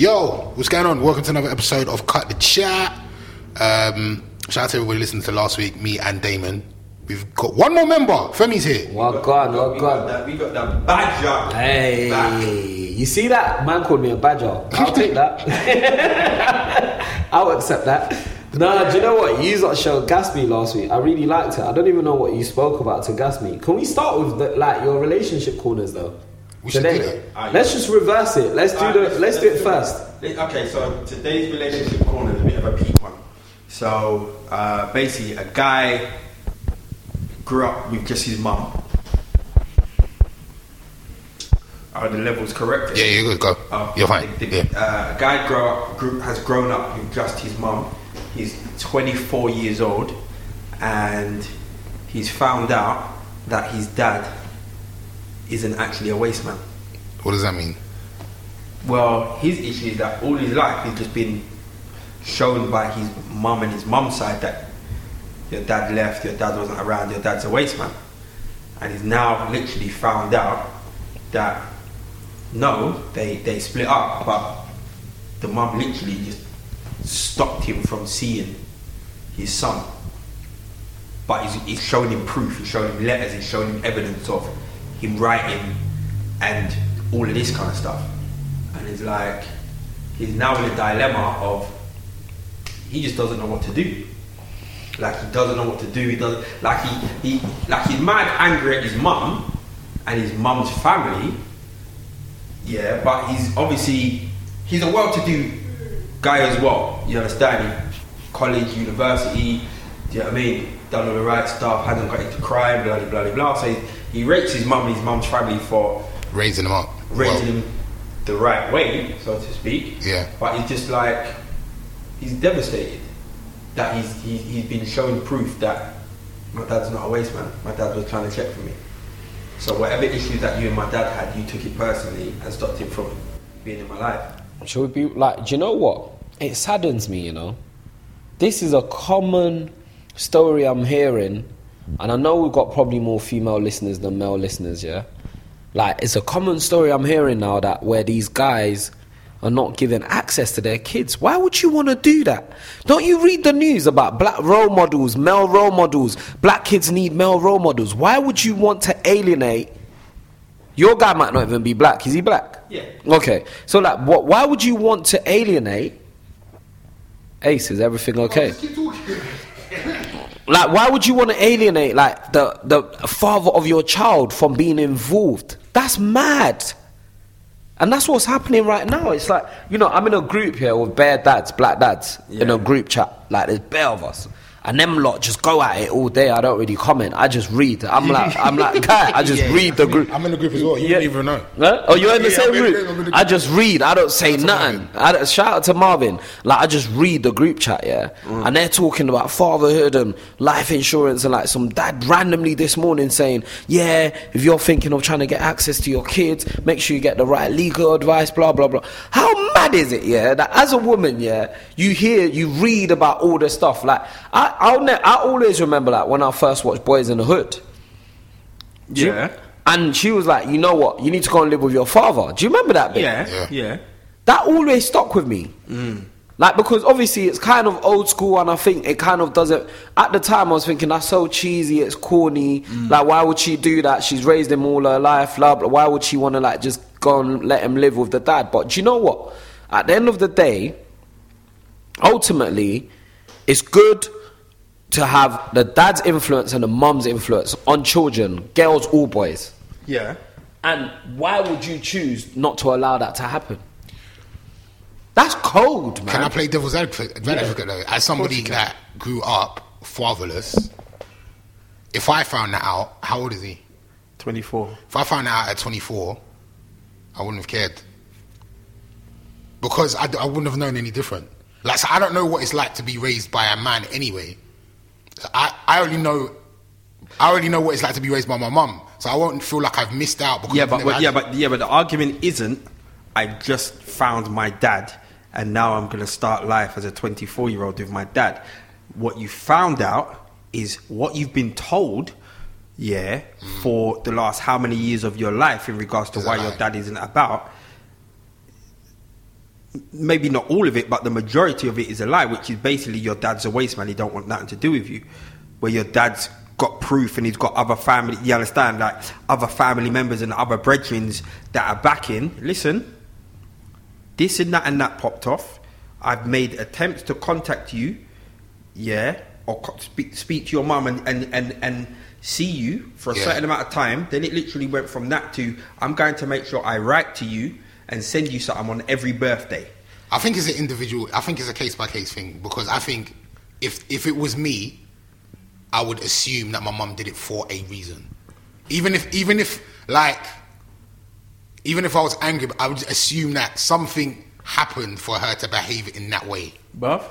Yo, what's going on? Welcome to another episode of Cut the Chat. Um, shout out to everybody listening to last week, me and Damon. We've got one more member. Femi's here. Well gone, well We got gone. that. We got that badger. Hey, Back. you see that? Man called me a badger. I'll take that. I'll accept that. Nah, do you know what? You lot showed gas me last week. I really liked it. I don't even know what you spoke about to gas me. Can we start with the, like your relationship corners though? We should Today. do that. Ah, Let's just reverse it. Let's do Alright, the. Let's do it first. Okay, so today's relationship corner is a bit of a peak one. So uh, basically, a guy grew up with just his mum. Are the levels correct? Yeah, you're good. Go. Oh, you're fine. the- the- Yeah. uh, a guy grow up, grew, has grown up with just his mum. He's 24 years old, and he's found out that his dad isn't actually a waste man. What does that mean? Well, his issue is that all his life he's just been shown by his mum and his mum's side that your dad left, your dad wasn't around, your dad's a waste man. And he's now literally found out that no, they, they split up, but the mum literally just stopped him from seeing his son. But he's, he's showing him proof, he's showing him letters, he's showing him evidence of him writing and all of this kind of stuff. And it's like, he's now in a dilemma of he just doesn't know what to do. Like he doesn't know what to do. He doesn't like he, he like he's mad angry at his mum and his mum's family. Yeah, but he's obviously he's a well-to-do guy as well. You understand? College, university. Do you know what I mean? Done all the right stuff. Hasn't got into crime. Blah blah blah blah. So he, he rates his mum and his mum's family for Raising them up. raising Well, him the right way, so to speak. Yeah. But he's just like he's devastated that he's he, he's been shown proof that my dad's not a waste man. My dad was trying to check for me. So whatever issues that you and my dad had, you took it personally and stopped him from being in my life. Should we be like? Do you know what? It saddens me. You know, this is a common story I'm hearing, and I know we've got probably more female listeners than male listeners. Yeah, like it's a common story I'm hearing now that where these guys are not given access to their kids. Why would you want to do that? Don't you read the news about black role models, male role models? Black kids need male role models. Why would you want to alienate? Your guy might not even be black. Is he black? Yeah. Okay. So like, what? Why would you want to alienate? Ace, is everything okay? Like, why would you want to alienate like the the father of your child from being involved? That's mad. And that's what's happening right now. It's like you know, I'm in a group here with bare dads, black dads, in Yeah. a group chat. Like there's bare of us. And them lot just go at it all day. I don't really comment. I just read. I'm like, I'm like, guy. I just Yeah, read the group. I'm in the group as well. You Yeah. don't even know. Huh? Oh, you're in the Yeah, same group. The I just read. I don't say Shout nothing. I shout out to Marvin. Like I just read the group chat, yeah, Mm. and they're talking about fatherhood and life insurance and like some dad randomly this morning saying, yeah, if you're thinking of trying to get access to your kids, make sure you get the right legal advice. Blah blah blah. How mad is it, yeah, that as a woman, yeah, you hear, you read about all this stuff. Like I, I'll, ne- I always remember that when I first watched Boys in the Hood. Do you- Yeah. and she was like, you know what? You need to go and live with your father. Do you remember that bit? Yeah, Yeah. yeah. That always stuck with me. Mm. Like, because obviously it's kind of old school, and I think it kind of doesn't. At the time, I was thinking that's so cheesy, it's corny. Mm. Like, why would she do that? She's raised him all her life. Blah, blah. Why would she want to, like, just go and let him live with the dad? But do you know what? At the end of the day, ultimately, it's good to have the dad's influence and the mum's influence on children, girls or boys. Yeah. And why would you choose not to allow that to happen? That's cold, man. Can I play devil's advocate, advocate though? As somebody that grew up fatherless, if I found that out, how old is he? 24. If I found that out at 24, I wouldn't have cared. Because I wouldn't have known any different. Like, so I don't know what it's like to be raised by a man anyway. I, I only know, I already know what it's like to be raised by my mum. So I won't feel like I've missed out. Because Yeah, but, yeah, but yeah, but the argument isn't. I just found my dad, and now I'm gonna start life as a 24 year old with my dad. What you found out is what you've been told, yeah, mm. for the last how many years of your life in regards to why your dad isn't about. Maybe not all of it, but the majority of it is a lie, which is basically your dad's a waste man. He don't want nothing to do with you. Where your dad's got proof and he's got other family. You understand, like other family members and other brethren that are backing. Listen, this and that and that popped off. I've made attempts to contact you, yeah, or speak, speak to your mum and, and, and, and see you for a Yeah. certain amount of time. Then it literally went from that to I'm going to make sure I write to you and send you something on every birthday. I think it's an individual. I think it's a case by case thing because I think if if it was me, I would assume that my mum did it for a reason. Even if even if like even if I was angry, I would assume that something happened for her to behave in that way. Buff?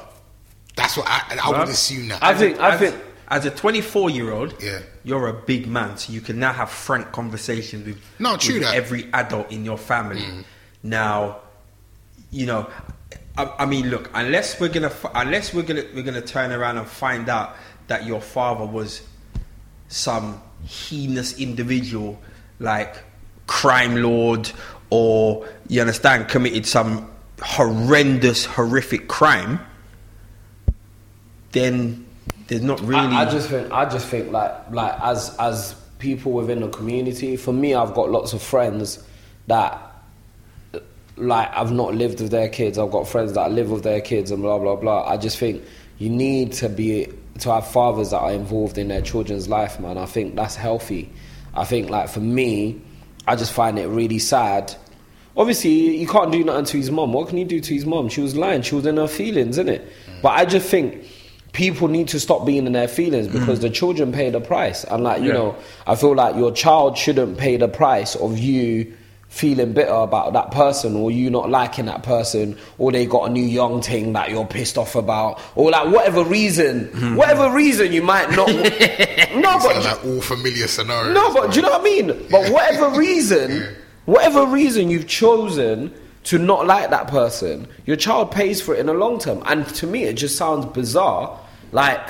That's what I, I would assume that. I think. I as, think. as a 24 year old, Yeah. you're a big man, so you can now have frank conversations with, No, true with that. every adult in your family. Mm. Now, you know, I, I mean, look, unless we're gonna, unless we're gonna, we're gonna turn around and find out that your father was some heinous individual, like crime lord, or you understand, committed some horrendous, horrific crime then there's not really. I, I just think I just think like like as as people within the community, for me I've got lots of friends that like I've not lived with their kids. I've got friends that live with their kids and blah blah blah. I just think you need to be to have fathers that are involved in their children's life, man. I think that's healthy. I think like for me, I just find it really sad. Obviously, you can't do nothing to his mom. What can you do to his mom? She was lying. She was in her feelings, innit? But I just think people need to stop being in their feelings mm. because the children pay the price. And like, you Yeah. know, I feel like your child shouldn't pay the price of you feeling bitter about that person or you not liking that person or they got a new young thing that you're pissed off about or like whatever reason whatever reason you might not no It's but like all familiar scenario no, but do you know what I mean? But whatever reason, whatever reason you've chosen to not like that person, your child pays for it in the long term. And to me, it just sounds bizarre. Like,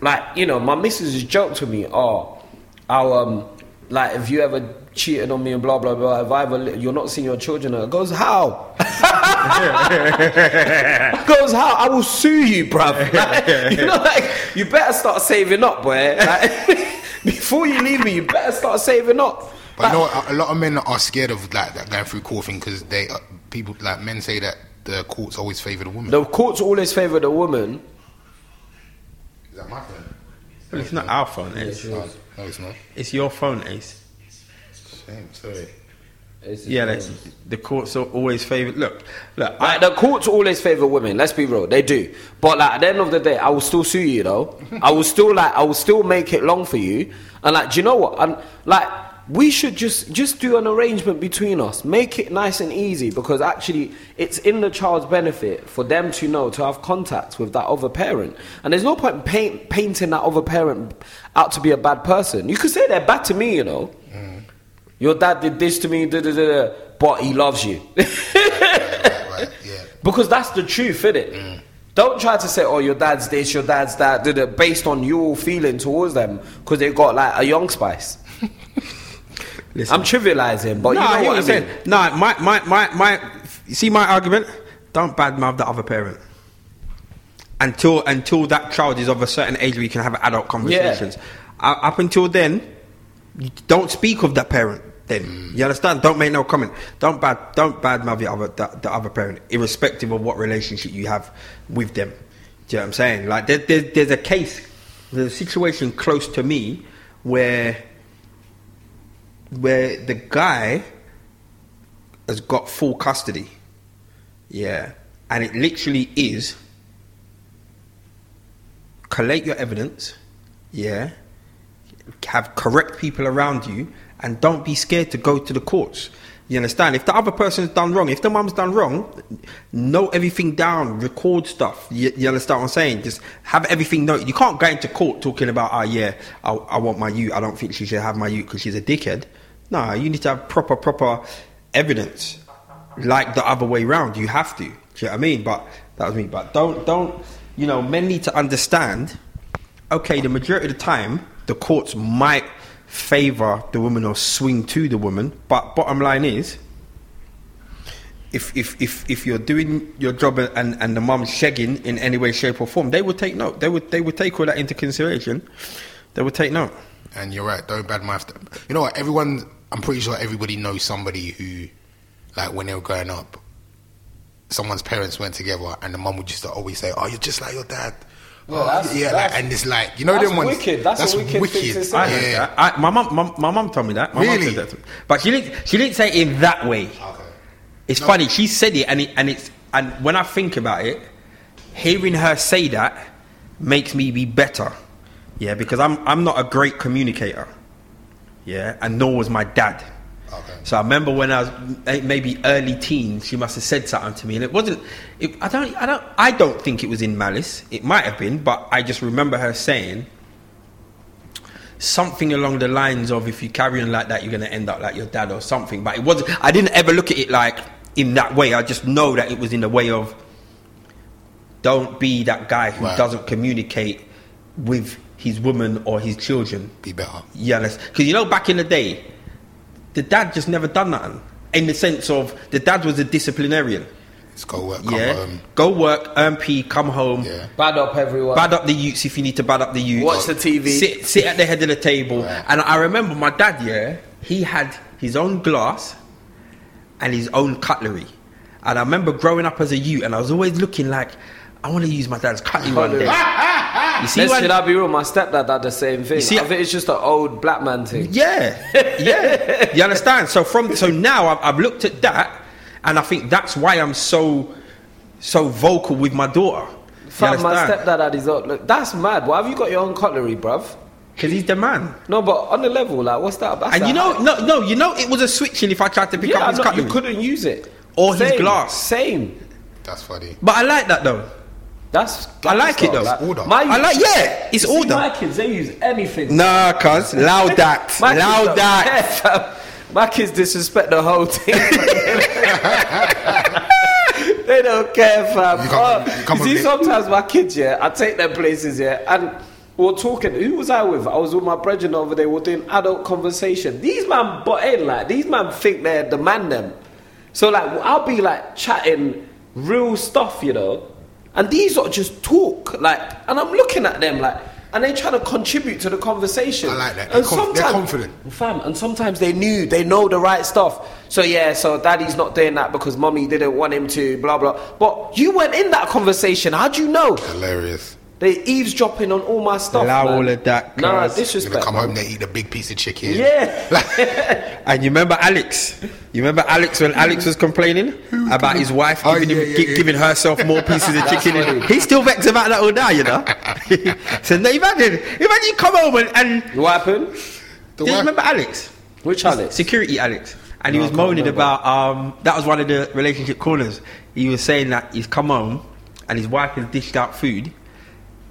like you know, my missus has joked to me, "Oh, I'll um, like if you ever cheated on me and blah blah blah. If I ever li- you're not seeing your children," it goes how? goes how? I will sue you, bruv. Like, you know, like you better start saving up, boy. Like, before you leave me, you better start saving up. But you know, what, a lot of men are scared of like that going through court thing because they uh, people like men say that the courts always favour the woman. The courts always favour the woman. Is that my phone? Well, it's not our phone, Ace. No, no, it's not. It's your phone, Ace. Same, sorry. Yeah, that's, the courts are always favour. Look, look. Like the courts always favour women. Let's be real, they do. But like at the end of the day, I will still sue you though. I will still like I will still make it long for you. And like, do you know what? And like we should just just do an arrangement between us. Make it nice and easy because actually it's in the child's benefit for them to know to have contact with that other parent. And there's no point in paint, painting that other parent out to be a bad person. You could say they're bad to me, you know. Your dad did this to me, da, da, da, da, but he loves you. Right, yeah. Because that's the truth, innit? Don't try to say, oh, your dad's this, your dad's that, da, da, based on your feeling towards them because they got like a young spice. Listen. I'm trivializing, but no, you know what I what saying. No, my, my, my, my, see my argument? Don't badmouth the other parent. Until until that child is of a certain age where you can have adult conversations. Uh, up until then, don't speak of that parent. Then you understand. Don't make no comment. Don't bad. Don't badmouth the other the, the other parent, irrespective of what relationship you have with them. Do you know what I'm saying? Like there, there, there's a case, there's a situation close to me where where the guy has got full custody. Yeah. And it literally is collate your evidence, yeah, have correct people around you, and don't be scared to go to the courts. You understand? If the other person's done wrong, if the mum's done wrong, note everything down, record stuff. You, you understand what I'm saying? Just have everything noted. You can't go into court talking about, oh yeah, I, I want my youth. I don't think she should have my youth because she's a dickhead. No, you need to have proper, proper evidence. Like the other way round, you have to. Do you know what I mean? But that was me. But don't, don't. You know, men need to understand. Okay, the majority of the time, the courts might favour the woman or swing to the woman. But bottom line is, if if if if you're doing your job and and the mum's shagging in any way, shape, or form, they would take note. They would they would take all that into consideration. They would take note. And you're right, don't bad mouth. them. You know what? Everyone, I'm pretty sure everybody knows somebody who, like, when they were growing up, someone's parents went together, and the mum would just always say, "Oh, you're just like your dad." Yeah, that's- yeah, that's- like, and it's like you know that's them ones. wicked. That's a wicked thing to say. I heard Yeah. that. I, my mum, my, my mum told me that. My mum Really? said that to me. But she didn't. She didn't say it in that way. Okay. It's No. funny. She said it, and it, and it's and when I think about it, hearing her say that makes me be better. Yeah, because I'm I'm not a great communicator. Yeah, and nor was my dad. Okay. So I remember when I was maybe early teens, she must have said something to me, and it wasn't. It, I don't. I don't. I don't think it was in malice. It might have been, but I just remember her saying something along the lines of, "If you carry on like that, you're going to end up like your dad," or something. But it wasn't. I didn't ever look at it like in that way. I just know that it was in the way of, "Don't be that guy who Right. doesn't communicate with his woman or his children." Be better. Yeah, because you know, back in the day, the dad just never done nothing. In the sense of the dad was a disciplinarian. Let's go work. Come yeah, home. go work, earn p, come home, Yeah. Bad up everyone. bad up the youths if you need to bad up the youths. Watch the TV. Sit, sit at the head of the table. Right. And I remember my dad. Yeah, he had his own glass and his own cutlery. And I remember growing up as a youth, and I was always looking like, I want to use my dad's cutlery one day. You see, Let's when- should I be real? My stepdad had the same thing. see- I think it's just an old black man thing. Yeah, yeah. you understand? So from so now I've, I've looked at that, and I think that's why I'm so so vocal with my daughter. You Fam, my stepdad had his own. Look, that's mad. Why have you got your own cutlery, bruv? Because he's the man. No, but on the level, like, what's that? about? And you know, no, no, you know, it was a switching if I tried to pick yeah, up his no, cutlery. you couldn't use it. Or his glass. Same. That's funny. But I like that though. That's. I like it, though. Like. My, I like, yeah, it's see. My kids, they use anything. Nah, cuz, loud that, My kids loud that. My kids disrespect the whole thing. they don't care, fam. You come- Oh, you come you see, me. sometimes my kids, yeah, I take them places, yeah, and we're talking. Who was I with? I was with my brethren over there. We're doing adult conversation. These man butt in, like these man think they're the man them. So like, I'll be like chatting real stuff, you know, and these are just talk, like, and I'm looking at them like. And they trying to contribute to the conversation. I like that. And They're conf- they're sometimes- confident. Fam, and sometimes they knew, they know the right stuff. So yeah, so daddy's not doing that because mommy didn't want him to, blah blah. But you went in that conversation. How'd you know? Hilarious. They eavesdropping on all my stuff. Allow man. all of that, Nah, cuz. You're gonna come man. home, they eat a big piece of chicken. Yeah. And you remember Alex? You remember Alex when Alex was complaining about his wife Oh, giving, yeah, him, yeah, gi- yeah. giving herself more pieces of chicken? funny. He's still vexed about that all now, you know. so now imagine, imagine you come home and, and what happened? Do you wife- remember Alex? Which Alex? Security Alex. And No, he was moaning remember. about um, that was one of the relationship corners. He was saying that he's come home and his wife has dished out food.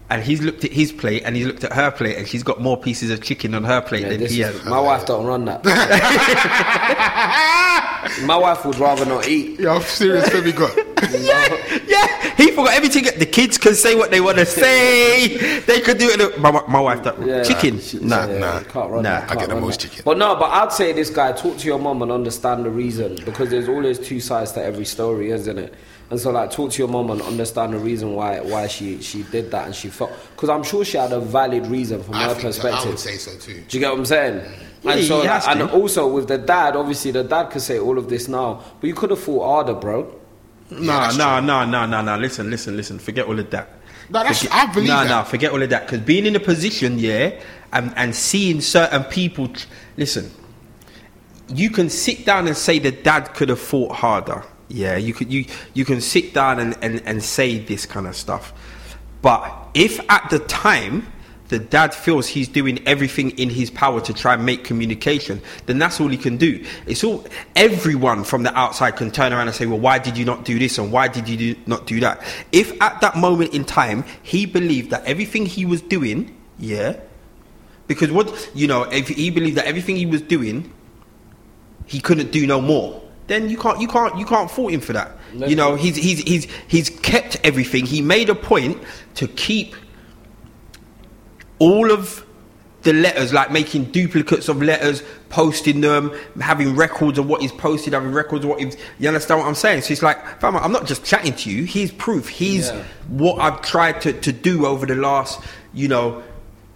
And he's looked at his plate and he's looked at her plate and she's got more pieces of chicken on her plate Yeah, than this he is- has. my wife don't run that. my wife would rather not eat. Yo, I'm serious, Femi got. yeah, yeah. He forgot everything. The kids can say what they want to say. They could do it. My, my wife, that Yeah. chicken. She- Nah, yeah, nah. you can't run Nah. I can't get the run most that. chicken. But no, but I'd say this guy talk to your mom and understand the reason because there's always two sides to every story, isn't it? And so, like, talk to your mom and understand the reason why why she she did that and she felt because I'm sure she had a valid reason from I, her think so. perspective. I would say so too. Do you get what I'm saying? Yeah, and he so, has and to. also with the dad, obviously the dad could say all of this now, but you could have thought harder, bro. Nah, that's nah, nah, nah, nah, nah. Listen, listen, listen. Forget all of that. No, that's- Forget- I believe nah, that. Nah, forget all of that. Because being in a position, yeah, and, and seeing certain people, listen, you can sit down and say the dad could have fought harder. Yeah, you could you you can sit down and, and, and say this kind of stuff. But if at the time the dad feels he's doing everything in his power to try and make communication, then that's all he can do. It's all everyone from the outside can turn around and say, Well, why did you not do this and why did you do, not do that? If at that moment in time he believed that everything he was doing, yeah, because what you know, if he believed that everything he was doing he couldn't do no more. Then you can't, you can't, you can't fault him for that. You know, he's he's he's he's kept everything. He made a point to keep all of the letters, like making duplicates of letters, posting them, having records of what he's posted, having records of what he's. You understand what I'm saying? So it's like, fam, I'm not just chatting to you. He's proof. He's Yeah. what I've tried to, to do over the last, you know,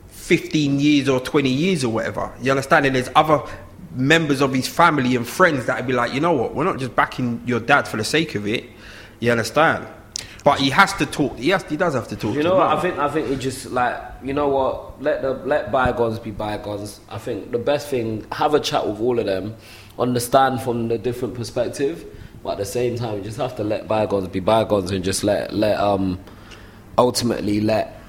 15 years or 20 years or whatever. You understand? And there's other members of his family and friends that would be like, you know what, we're not just backing your dad for the sake of it. You understand? But he has to talk. He has. He does have to talk. You know what? I think I think it just like you know what. Let the let bygones be bygones. I think the best thing have a chat with all of them, understand from the different perspective, but at the same time you just have to let bygones be bygones and just let let um ultimately let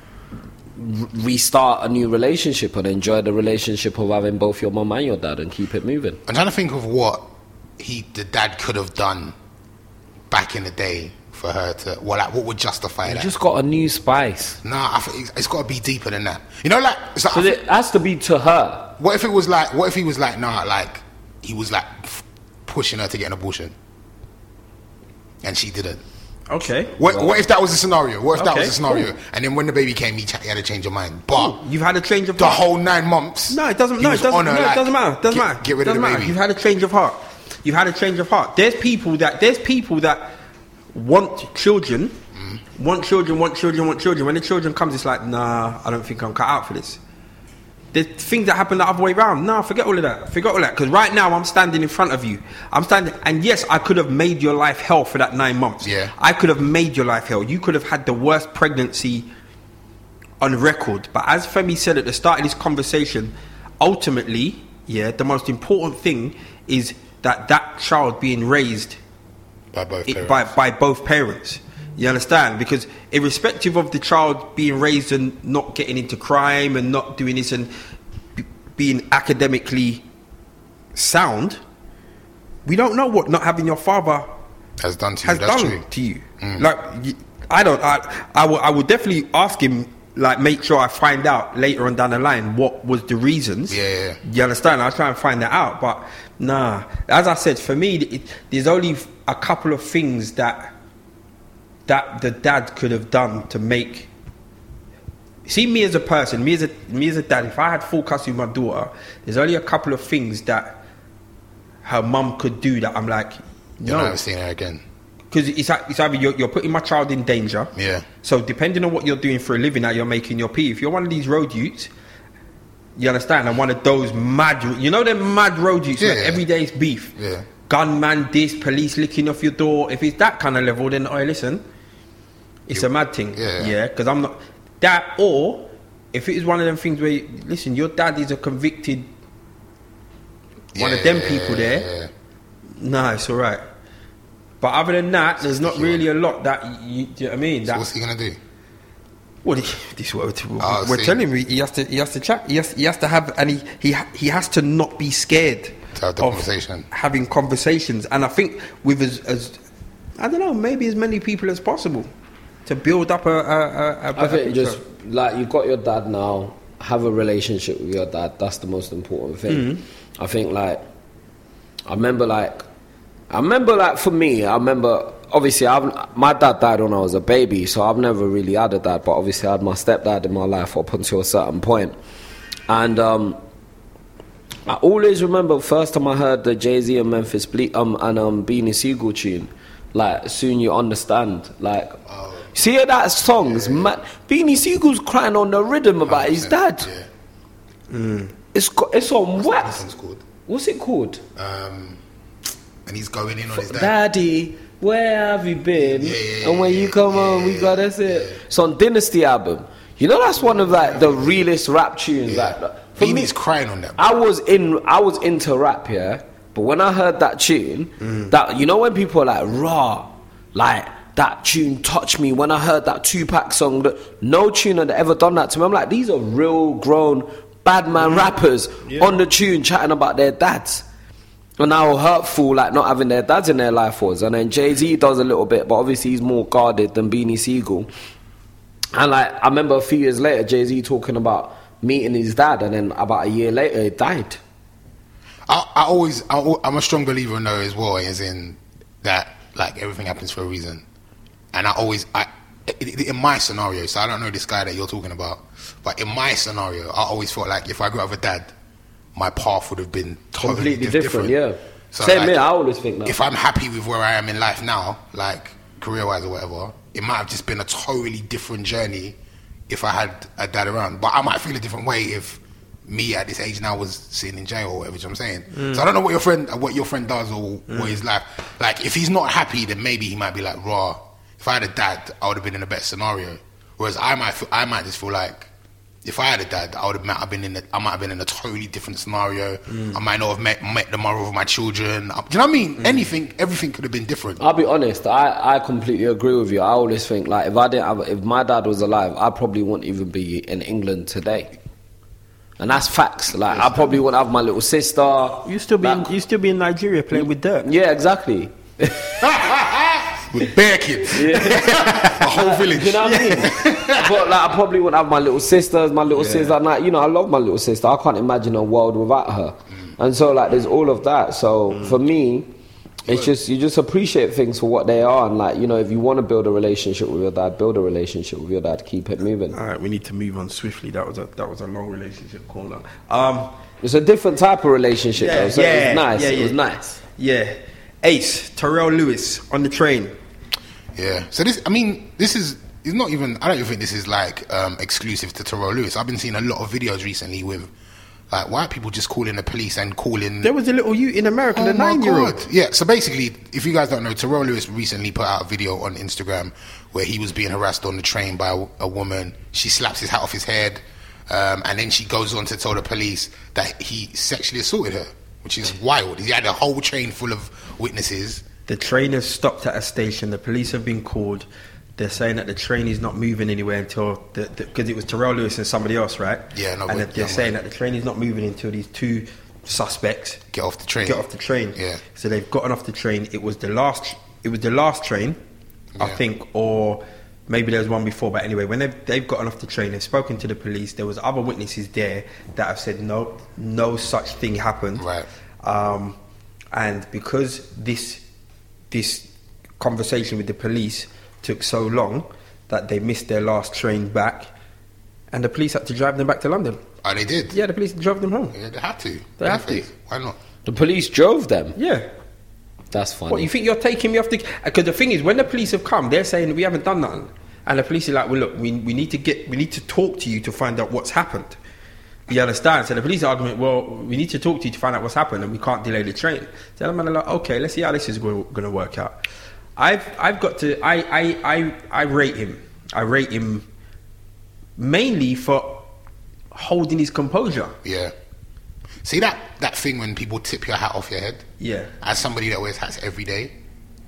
restart a new relationship and enjoy the relationship of having both your mum and your dad and keep it moving. I'm trying to think of what he, the dad, could have done back in the day for her to. Well, like, what would justify You that? just got a new spice. Nah, I think it's, it's got to be deeper than that. You know, like, it's like think- it has to be to her. what if it was like, what if he was like, nah, like, he was like f- pushing her to get an abortion, and she didn't. Okay. What, what if that was a scenario? What if that was a scenario? cool. And then when the baby came, he, ch- he had to change your mind. But You've had a change of the heart. whole nine months, No, it doesn't. No, it doesn't. no, like, doesn't matter. Doesn't get, matter. Get rid doesn't of the matter. baby. You've had a change of heart. You've had a change of heart. There's people that there's people that want children, Mm. want children, want children, want children. When the children comes, it's like, nah, I don't think I'm cut out for this. There's things that happen the other way around. No, forget all of that. Forget all that. Because right now I'm standing in front of you. I'm standing, and yes, I could have made your life hell for that nine months. Yeah. I could have made your life hell. You could have had the worst pregnancy on record. But as Femi said at the start of this conversation, ultimately, yeah, the most important thing is that that child being raised by both parents. by, by both parents. You understand? Because irrespective of the child being raised and not getting into crime and not doing this and b- being academically sound, we don't know what not having your father has done to you. has That's done true. Mm. to you. Like, y- I don't. I, I will. I will definitely ask him. Like, make sure I find out later on down the line what was the reasons. Yeah, yeah, yeah. You understand? I'll try and find that out. But nah, as I said, for me, it, there's only a couple of things that that the dad could have done to make. See me as a person, me as a me as a dad. If I had full custody of my daughter, there's only a couple of things that her mum could do that I'm like, You're no, never seeing her again. because it's, like- it's either you're, you're putting my child in danger. Yeah. So depending on what you're doing for a living, that you're making your pee. If you're one of these road youths, you understand, I'm one of those mad, you know, them mad road youths where Yeah. every day is beef. Yeah. Gunman, this, police licking off your door. If it's that kind of level, then oh, listen, it's You- a mad thing. Yeah. Yeah. Because I'm not that, or if it is one of them things where, you, listen, your dad is a convicted one of them Yeah, people there. yeah. Nah, it's all right. But other than that, there's not really a lot that you, do you know what I mean? So That what's he gonna do? well, this is what we're, Oh, we're ah, telling him. He has to, he has to chat. He has, he has to have, and he, he, he has to not be scared To have the of conversation. having conversations. And I think with as, as, I don't know, maybe as many people as possible to build up a. a, a, a I better think picture. just like you've got your dad now, have a relationship with your dad. That's the most important thing. I think like I remember like I remember like for me, I remember obviously I've, my dad died when I was a baby, so I've never really had a dad. But obviously I had my stepdad in my life up until a certain point, and um, I always remember first time I heard the Jay Z and Memphis Ble- um and um Beanie Sigel tune, like soon you understand, like. See that song's mad. Beanie Sigel's crying on the rhythm about his 100%, dad. Yeah. It's co- it's on What's wax. that called? What's it called? Um, and he's going in on his dad. Daddy, where have you been? Yeah, yeah, and when yeah, you come yeah, home, we yeah, got that's it. yeah. It's on Dynasty album. You know that's one of like the realest rap tunes. Yeah. Like that. for me, Beanie's crying on that. I was in I was into rap, yeah. But when I heard that tune, Mm. that you know when people are like raw, like that tune touched me. When I heard that Tupac song, that no tune had ever done that to me. I'm like, these are real grown bad man mm. rappers on the tune chatting about their dads. And how hurtful like not having their dads in their life was. And then Jay Z does a little bit, but obviously he's more guarded than Beanie Sigel. And like I remember a few years later, Jay Z talking about meeting his dad, and then about a year later, he died. I, I always, I, I'm a strong believer in though as well, as in that like everything happens for a reason, and I always, I, in my scenario, so I don't know this guy that you're talking about, but in my scenario, I always felt like if I grew up with a dad, my path would have been totally Completely diff- different, yeah. So, Same like, here, I always think that. If I'm happy with where I am in life now, like career wise or whatever, it might have just been a totally different journey if I had a dad around. But I might feel a different way if me at this age now was sitting in jail or whatever. You know what I'm saying? Mm. So I don't know what your friend what your friend does or what his life like. If he's not happy, then maybe he might be like raw. If I had a dad, I would have been in a better scenario. Whereas I might feel, I might just feel like if I had a dad, I would have, might have been in. A, I might have been in a totally different scenario. Mm. I might not have met, met the mother of my children. Do you know what I mean? Anything, everything could have been different. I'll be honest. I, I completely agree with you. I always think like if I didn't have, if my dad was alive, I probably wouldn't even be in England today. And that's facts. Like I probably wouldn't have my little sister. You still be Like- in, you still be in Nigeria playing with dirt. Yeah, exactly. with bare kids, a whole village. You know what I mean? but like, I probably wouldn't have my little sisters, my little sister. Like, you know, I love my little sister. I can't imagine a world without her. And so, like, there's all of that. So for me, it's just you just appreciate things for what they are, and like, you know, if you want to build a relationship with your dad, build a relationship with your dad. Keep it moving. All right, we need to move on swiftly. That was a that was a long relationship corner. Um, It's a different type of relationship, Yeah, though. So yeah, it was nice. yeah, It was nice. yeah, Ace Terrell Lewis on the train. Yeah. So this, I mean, this is. It's not even. I don't even think this is like um, exclusive to Terrell Lewis. I've been seeing a lot of videos recently with like white people just calling the police and calling. There was a little you in America, the Oh my nine year old. Yeah, so basically, if you guys don't know, Terrell Lewis recently put out a video on Instagram where he was being harassed on the train by a, a woman. She slaps his hat off his head, um, and then she goes on to tell the police that he sexually assaulted her, which is wild. He had a whole train full of witnesses. The train has stopped at a station. The police have been called. They're saying that the train is not moving anywhere until because it was Terrell Lewis and somebody else, right? Yeah, no, And they're yeah, saying that the train is not moving until these two suspects Get off the train. get off the train. Yeah. So they've gotten off the train. It was the last. It was the last train, I think, or maybe there was one before. But anyway, when they've they've gotten off the train, they've spoken to the police. There was other witnesses there that have said no, no such thing happened. Right. Um, and because this this conversation with the police took so long that they missed their last train back, and the police had to drive them back to London. Oh, they did. Yeah, the police drove them home. Yeah, they had to. They had to. Why not? The police drove them. Yeah. That's funny. What you think you're taking me off the? Because the thing is, when the police have come, they're saying we haven't done nothing, and the police are like, "Well, look, we, we need to get, we need to talk to you to find out what's happened." You understand? So the police argument, well, we need to talk to you to find out what's happened, and we can't delay the train. So the man are like, okay, let's see how this is going to work out. I've I've got to, I I I I rate him. I rate him mainly for holding his composure. Yeah. See that that thing when people tip your hat off your head? Yeah, As somebody that wears hats every day,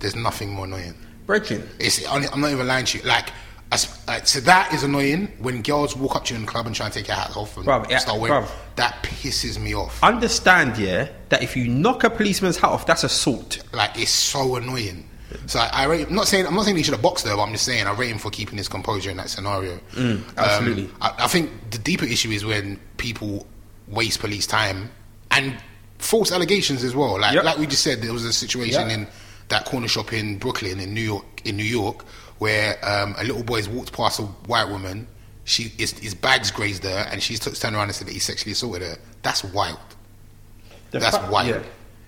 there's nothing more annoying. Brethren. It's I'm not even lying to you. Like, as, like so that is annoying when girls walk up to you in the club and try and take your hat off and Bruv, start wearing. bruv. That pisses me off. Understand, yeah, that if you knock a policeman's hat off, that's assault. Like it's so annoying. So I, I rate, I'm not saying I'm not saying he should have boxed her, but I'm just saying I rate him for keeping his composure in that scenario. Mm, absolutely. Um, I, I think the deeper issue is when people waste police time and false allegations as well. Like Yep. like we just said, there was a situation Yep. in that corner shop in Brooklyn in New York in New York where um, a little boy's walked past a white woman. She his, his bags grazed her, and she's t- turned around and said that he sexually assaulted her. That's wild. The That's fact- wild. yeah.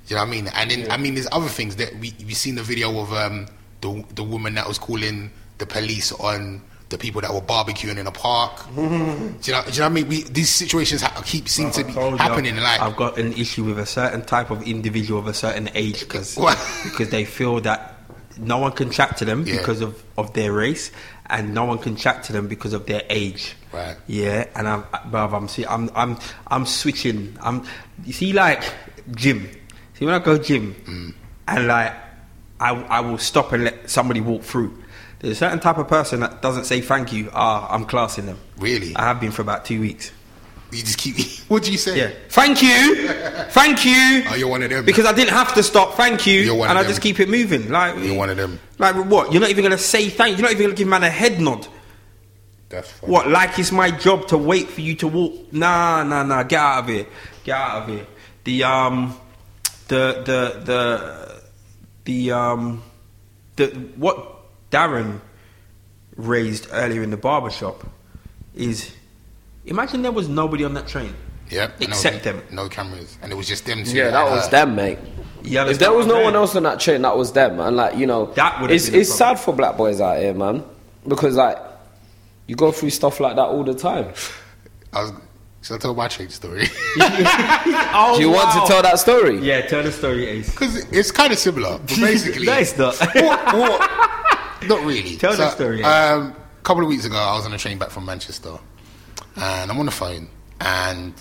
You know what I mean? And then I mean, there's other things that we we seen the video of um, the the woman that was calling the police on the people that were barbecuing in a park. do, you know, do you know what I mean? We, these situations ha- keep seem to be told you, happening. Like I've got an issue with a certain type of individual of a certain age because because they feel that no one can chat to them Yeah. because of, of their race and no one can chat to them because of their age. Right. Yeah, and I'm, bruv, I'm, see, I'm, I'm, I'm switching. I'm, you see, like gym. See, when I go gym, Mm. and like, I, I will stop and let somebody walk through. There's a certain type of person that doesn't say thank you. Ah, I'm classing them. Really? I have been for about two weeks. You just keep. what do you say? Yeah. Thank you. Thank you. Oh, you're one of them. Because I didn't have to stop. Thank you. You're one and of I just them. keep it moving. Like You're one of them. Like what? You're not even gonna say thank. You're not even gonna give man a head nod. That's funny. What? Like it's my job to wait for you to walk? Nah, nah, nah. Get out of here. Get out of here. The um, the the the the um, the what Darren raised earlier in the barber shop is imagine there was nobody on that train. Yeah, Except no, them. No cameras, and it was just them two. Yeah, that and was her. them, mate. You If there was no one else on that train, that was them, and like you know, That would've it's been a it's sad for black boys out here, man, because like you go through stuff like that all the time. I was. Should I tell my train story? Oh, Do you want to tell that story? Yeah, tell the story, Ace. Because it's kind of similar, but basically, no, it's not. What- what- not really. Tell the story, Um, a couple of weeks ago, I was on a train back from Manchester, and I'm on the phone, and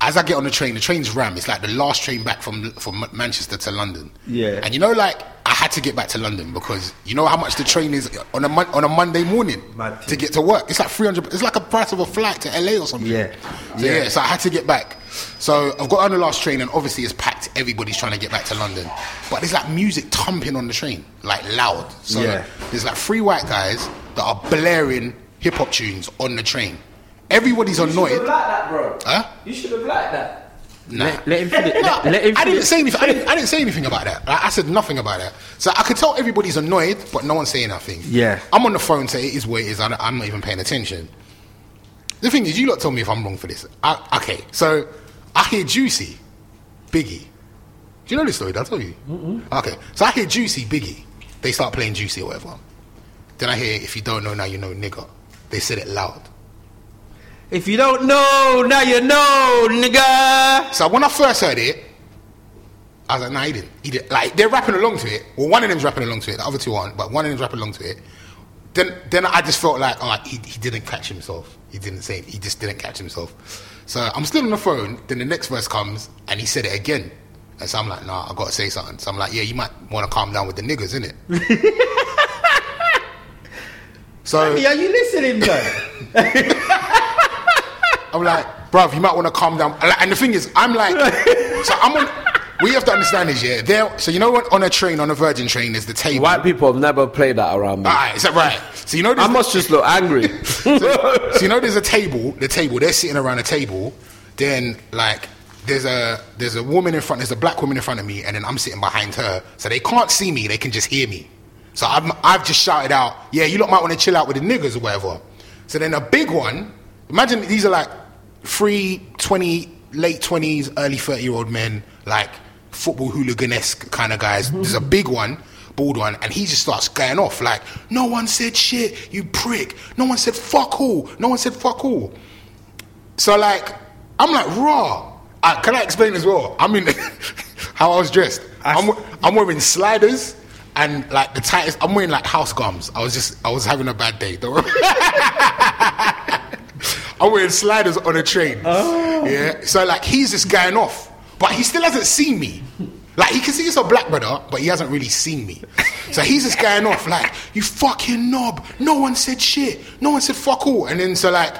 as I get on the train, the train's ram. It's like the last train back from from Manchester to London. Yeah. And you know, like I had to get back to London because you know how much the train is on a mon- on a Monday morning to get to work. It's like three hundred. It's like a price of a flight to LA or something. Yeah. So, yeah. Yeah. So I had to get back. So I've got on the last train, and obviously it's packed. Everybody's trying to get back to London, but there's like music thumping on the train, like loud. So Yeah. there's like three white guys that are blaring hip hop tunes on the train. Everybody's annoyed. You should have liked that, bro. Huh? You should have liked that. Nah. Let, let him finish. No, Let, let him I didn't say anything. I didn't, I didn't say anything about that. Like, I said nothing about that. So I could tell everybody's annoyed, but no one's saying nothing. Yeah. I'm on the phone, so it is what it is. I I'm not even paying attention. The thing is, you lot tell me if I'm wrong for this. I, okay, so I hear Juicy, Biggie. Do you know this story? Did I tell you? Okay, so I hear Juicy, Biggie. They start playing Juicy or whatever. Then I hear, if you don't know now, you know nigga. They said it loud. If you don't know, now you know, nigga. So when I first heard it, I was like, nah, he didn't. He didn't. Like, they're rapping along to it. Well, one of them's rapping along to it, the other two aren't, but one of them's rapping along to it. Then, then I just felt like, oh, he, he didn't catch himself. He didn't say it. He just didn't catch himself. So I'm still on the phone. Then the next verse comes, and he said it again. And so I'm like, nah, I gotta say something. So I'm like, yeah, you might want to calm down with the niggas, innit? so Hey, are you listening, man? I'm like, bruv, you might want to calm down. And the thing is, I'm like, so I'm on. We have to understand is, yeah. There, so you know, what? on a train, on a Virgin train, is the table. White people have never played that around me. All right, is that right? So you know, I there's must just look angry. so, so you know, there's a table. The table. They're sitting around a table. Then, like, there's a there's a woman in front. There's a black woman in front of me, and then I'm sitting behind her. So they can't see me. They can just hear me. So I've I've just shouted out, "Yeah, you lot might want to chill out with the niggas or whatever." So then a big one. Imagine these are like three 20, late twenties, early thirty year old men, like football hooligan esque kind of guys. There's a big one bald one, and he just starts going off like, "No one said shit, you prick. No one said fuck all. No one said fuck all." So like, I'm like, raw. Uh, can I explain as well? I mean, how I was dressed. I'm, I'm wearing sliders and like the tightest. I'm wearing like house gums. I was just, I was having a bad day. Don't worry. I'm wearing sliders on a train. Oh. Yeah. So like, he's just going off, but he still hasn't seen me. Like he can see it's a black brother, but he hasn't really seen me. So he's just going off like, "You fucking knob! No one said shit. No one said fuck all." And then so like,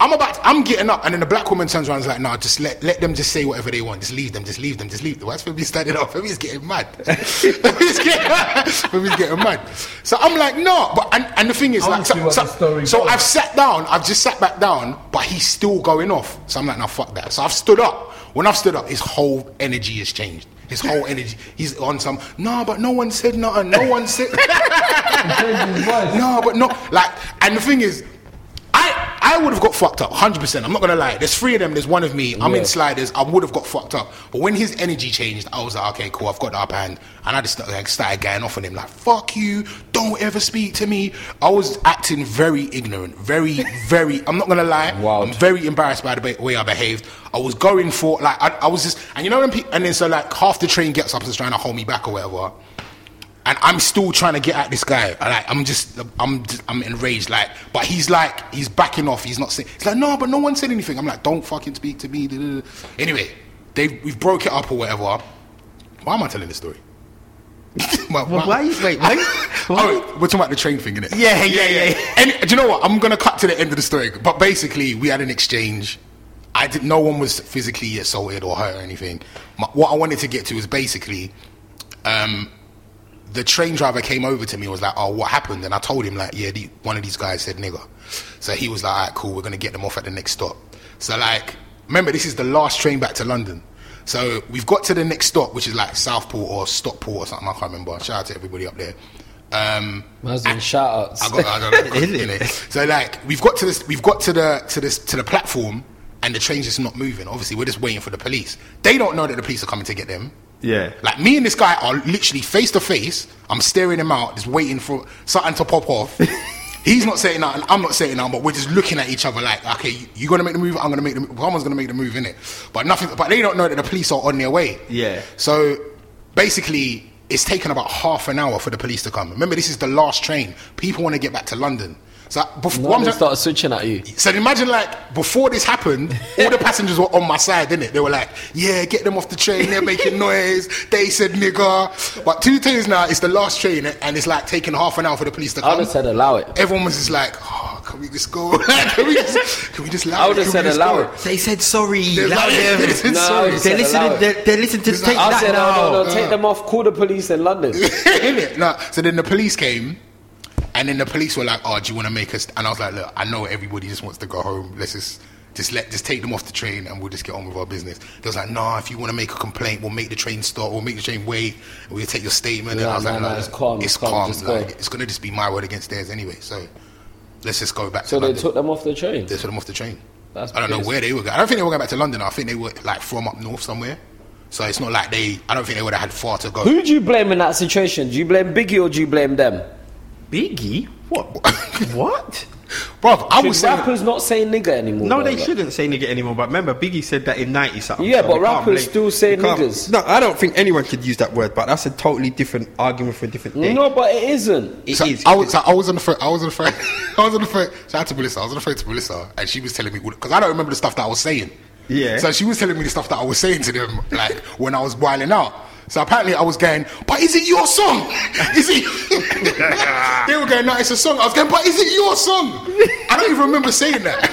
I'm about, I'm getting up, and then the black woman turns around and is like, "No, just let let them just say whatever they want. Just leave them. Just leave them. Just leave them." Why's Femi standing up? Femi's getting mad. Femi's getting, Femi's getting mad. So I'm like, no, but and, and the thing is, like, so, so, so. I've sat down. I've just sat back down, but he's still going off. So I'm like, no, fuck that. So I've stood up. When I've stood up, his whole energy has changed. His whole energy. He's on some. No, but no one said nothing. No one said. no, but no. Like, and the thing is, I would have got fucked up, hundred percent. I'm not gonna lie. There's three of them. There's one of me. I'm Yeah. in sliders. I would have got fucked up. But when his energy changed, I was like, okay, cool. I've got the upper hand, and I just started, like, started going off on him like, fuck you. Don't ever speak to me. I was acting very ignorant, very, very. I'm not gonna lie. Wild. I'm very embarrassed by the way I behaved. I was going for like I, I was just, and you know when people, and then so like half the train gets up and is trying to hold me back or whatever and I'm still trying to get at this guy. Like I'm just, I'm, just, I'm enraged. Like, but he's like, he's backing off. He's not saying. He's like, no, but no one said anything. I'm like, don't fucking speak to me. Anyway, they we've broke it up or whatever. Why am I telling this story? why, why you- wait, why- Oh, we're talking about the train thing, innit? Yeah, yeah, yeah. yeah. And do you know what? I'm gonna cut to the end of the story. But basically, we had an exchange. I did. No one was physically assaulted or hurt or anything. My, what I wanted to get to is basically, um, the train driver came over to me and was like, "Oh, what happened?" And I told him like, "Yeah, the, one of these guys said nigger." So he was like, "All right, cool. We're gonna get them off at the next stop." So like, remember, this is the last train back to London. So we've got to the next stop, which is like Southport or Stockport or something. I can't remember. Shout out to everybody up there. Um, doing shout outs. I got, I don't know, Is it? you. So like, we've got to this, we've got to the to this to the platform, and the train's just not moving. Obviously, we're just waiting for the police. They don't know that the police are coming to get them. Yeah. Like me and this guy are literally face to face. I'm staring him out, just waiting for something to pop off. He's not saying nothing. I'm not saying nothing. But we're just looking at each other like, okay, you're gonna make the move? I'm gonna make the. move. Someone's gonna make the move in it. But nothing. But they don't know that the police are on their way. Yeah. So basically, it's taken about half an hour for the police to come. Remember, this is the last train. People want to get back to London. So before, No, I'm they trying- started switching at you. so imagine like before this happened, all the passengers were on my side, didn't it? They were like, "Yeah, get them off the train. They're making noise." They said "nigger," but two days now, it's the last train, and it's like taking half an hour for the police to come. I would have said allow it. Everyone was just like, "Oh, can we just go? can we just, can we just allow I it? would've said allow go?" it. They said sorry. They're allow them. they said No, sorry. they They're listening. They're, they're listening to It's take like- I that said, now. no, no, no, take them off. Call the police in London. Innit? No. So then the police came, and then the police were like, "Oh, do you want to make us?" And I was like, "Look, I know everybody just wants to go home. Let's just." Just let, just take them off the train, and we'll just get on with our business. They was like, "Nah, if you want to make a complaint, we'll make the train stop. We'll make the train wait. And we'll take your statement." and I was like, "No, nah, no, it's calm, It's calm, calm. just go." Like, it's gonna just be my word against theirs anyway. So let's just go back to." So to they London. took them off the train. They took them off the train. That's I don't know where they were going. I don't think they were going back to London. I think they were like from up north somewhere. So it's not like they. I don't think they would have had far to go. Who do you blame in that situation? Do you blame Biggie or do you blame them? Biggie? What? what? Bro, I Should was saying. rappers not say nigger anymore? No, bro? they Like- shouldn't say nigga anymore. But remember, Biggie said that in ninety something. Yeah, but we can't rappers blame- still say we niggas. No, I don't think anyone could use that word. But that's a totally different argument for a different thing. No, but it isn't. It So is. I was, so I was on the phone. I was on the phone. I was on the phone. Shout out to Melissa. I was on the phone to Melissa, and she was telling me because I don't remember the stuff that I was saying. Yeah. So she was telling me the stuff that I was saying to them, like when I was whiling out. So apparently I was going, but is it your song? Is it? they were going, no, it's a song. I was going, but is it your song? I don't even remember saying that.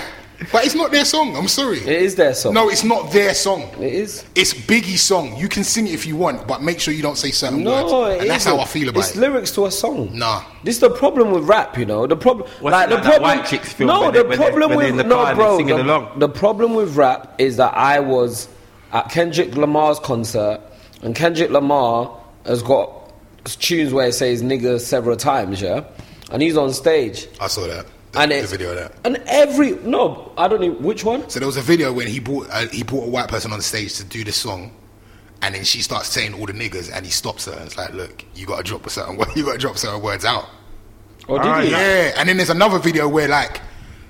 But it's not their song. I'm sorry. It is their song. No, it's not their song. It is. It's Biggie's song. You can sing it if you want, but make sure you don't say certain No, words. it And that's how isn't. I feel about it's it. It's lyrics to a song. Nah. This is the problem with rap, you know. The problem, What's like the problem. white chicks film no, the they- problem they're with in the no, bro. singing The, along? the problem with rap is that I was at Kendrick Lamar's concert, and Kendrick Lamar has got tunes where it says "nigger" several times, yeah, and he's on stage, I saw that. The, and the it's video of that. and every no, I don't know which one. So there was a video when he brought uh, he brought a white person on the stage to do this song, and then she starts saying all the niggers, and he stops her and it's like, "Look, you got to drop a certain word. You got to drop certain words out." Or did Ah, he? Yeah, and then there's another video where like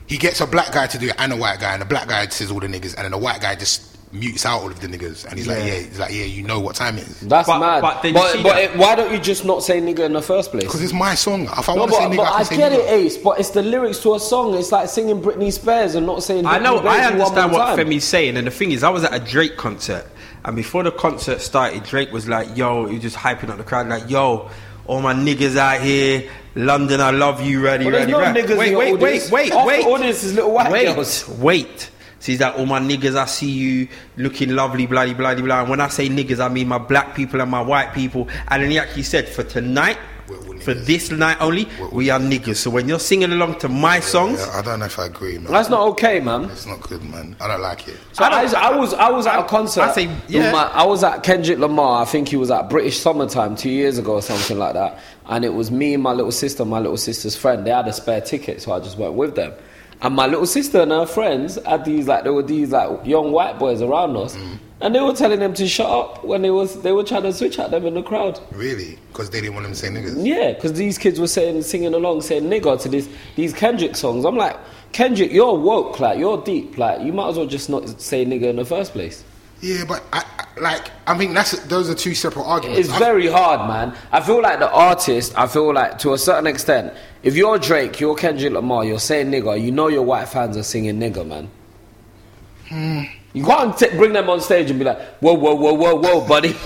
he gets a black guy to do it and a white guy, and the black guy says all the niggers, and then the white guy just mutes out all of the niggers, and he's like, Yeah. "Yeah, he's like, yeah, you know what time it is." That's But- mad. but But, then you see but that- it- why don't you just not say nigger in the first place? Because it's my song. If I No, want to say but, nigga, but I I say get nigga. it, Ace. But it's the lyrics to a song. It's like singing Britney Spears and not saying. I know, Britney I understand what time. Femi's saying, and the thing is, I was at a Drake concert, and before the concert started, Drake was like, "Yo," he was just hyping up the crowd, like, "Yo, all my niggas out here, London, I love you, ready, But ready, no ready." niggas wait, in wait, wait, wait, Half the wait. audience is little white wait, girls. Wait. So he's like, all my niggas, I see you looking lovely, bloody, bloody, blah. And when I say niggas, I mean my black people and my white people. And then he actually said, for tonight, for this night only, we are niggas. So when you're singing along to my songs, Yeah, I don't know if I agree, man. That's not okay, man. It's not good, man. I don't like it. So I, I don't- I was I was at a concert. I say, yeah. with my- I was at Kendrick Lamar. I think he was at British Summertime two years ago or something like that. And it was me and my little sister, my little sister's friend. They had a spare ticket, so I just went with them. And my little sister and her friends had these like there were these like young white boys around us, Mm. and they were telling them to shut up when they was they were trying to switch at them in the crowd. Really? Because they didn't want them to say niggas. Yeah, because these kids were saying, singing along, saying nigger to this, these Kendrick songs. I'm like, Kendrick, you're woke, like, you're deep. Like, you might as well just not say nigger in the first place. Yeah, but I, I like. I mean, that's those are two separate arguments. It's I- very hard, man. I feel like the artist, I feel like to a certain extent, if you're Drake, you're Kendrick Lamar, you're saying nigger, you know your white fans are singing nigger, man. Hmm. You can't t- bring them on stage and be like, whoa, whoa, whoa, whoa, whoa, buddy.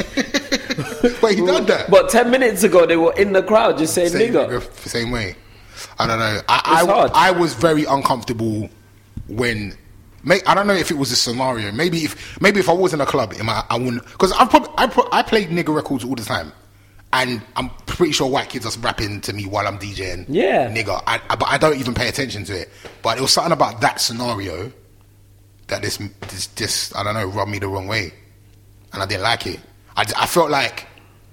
But he done that. But 10 minutes ago, they were in the crowd just saying same, nigger. nigga, same way. I don't know. I, It's I, hard. I was very uncomfortable when. May, I don't know if it was a scenario. Maybe if maybe if I was in a club, might, I wouldn't. Because I probably I, pro, I played nigger records all the time, and I'm pretty sure white kids are rapping to me while I'm DJing. Yeah. nigger. I, I, but I don't even pay attention to it. But it was something about that scenario that this this just I don't know rubbed me the wrong way, and I didn't like it. I, I felt like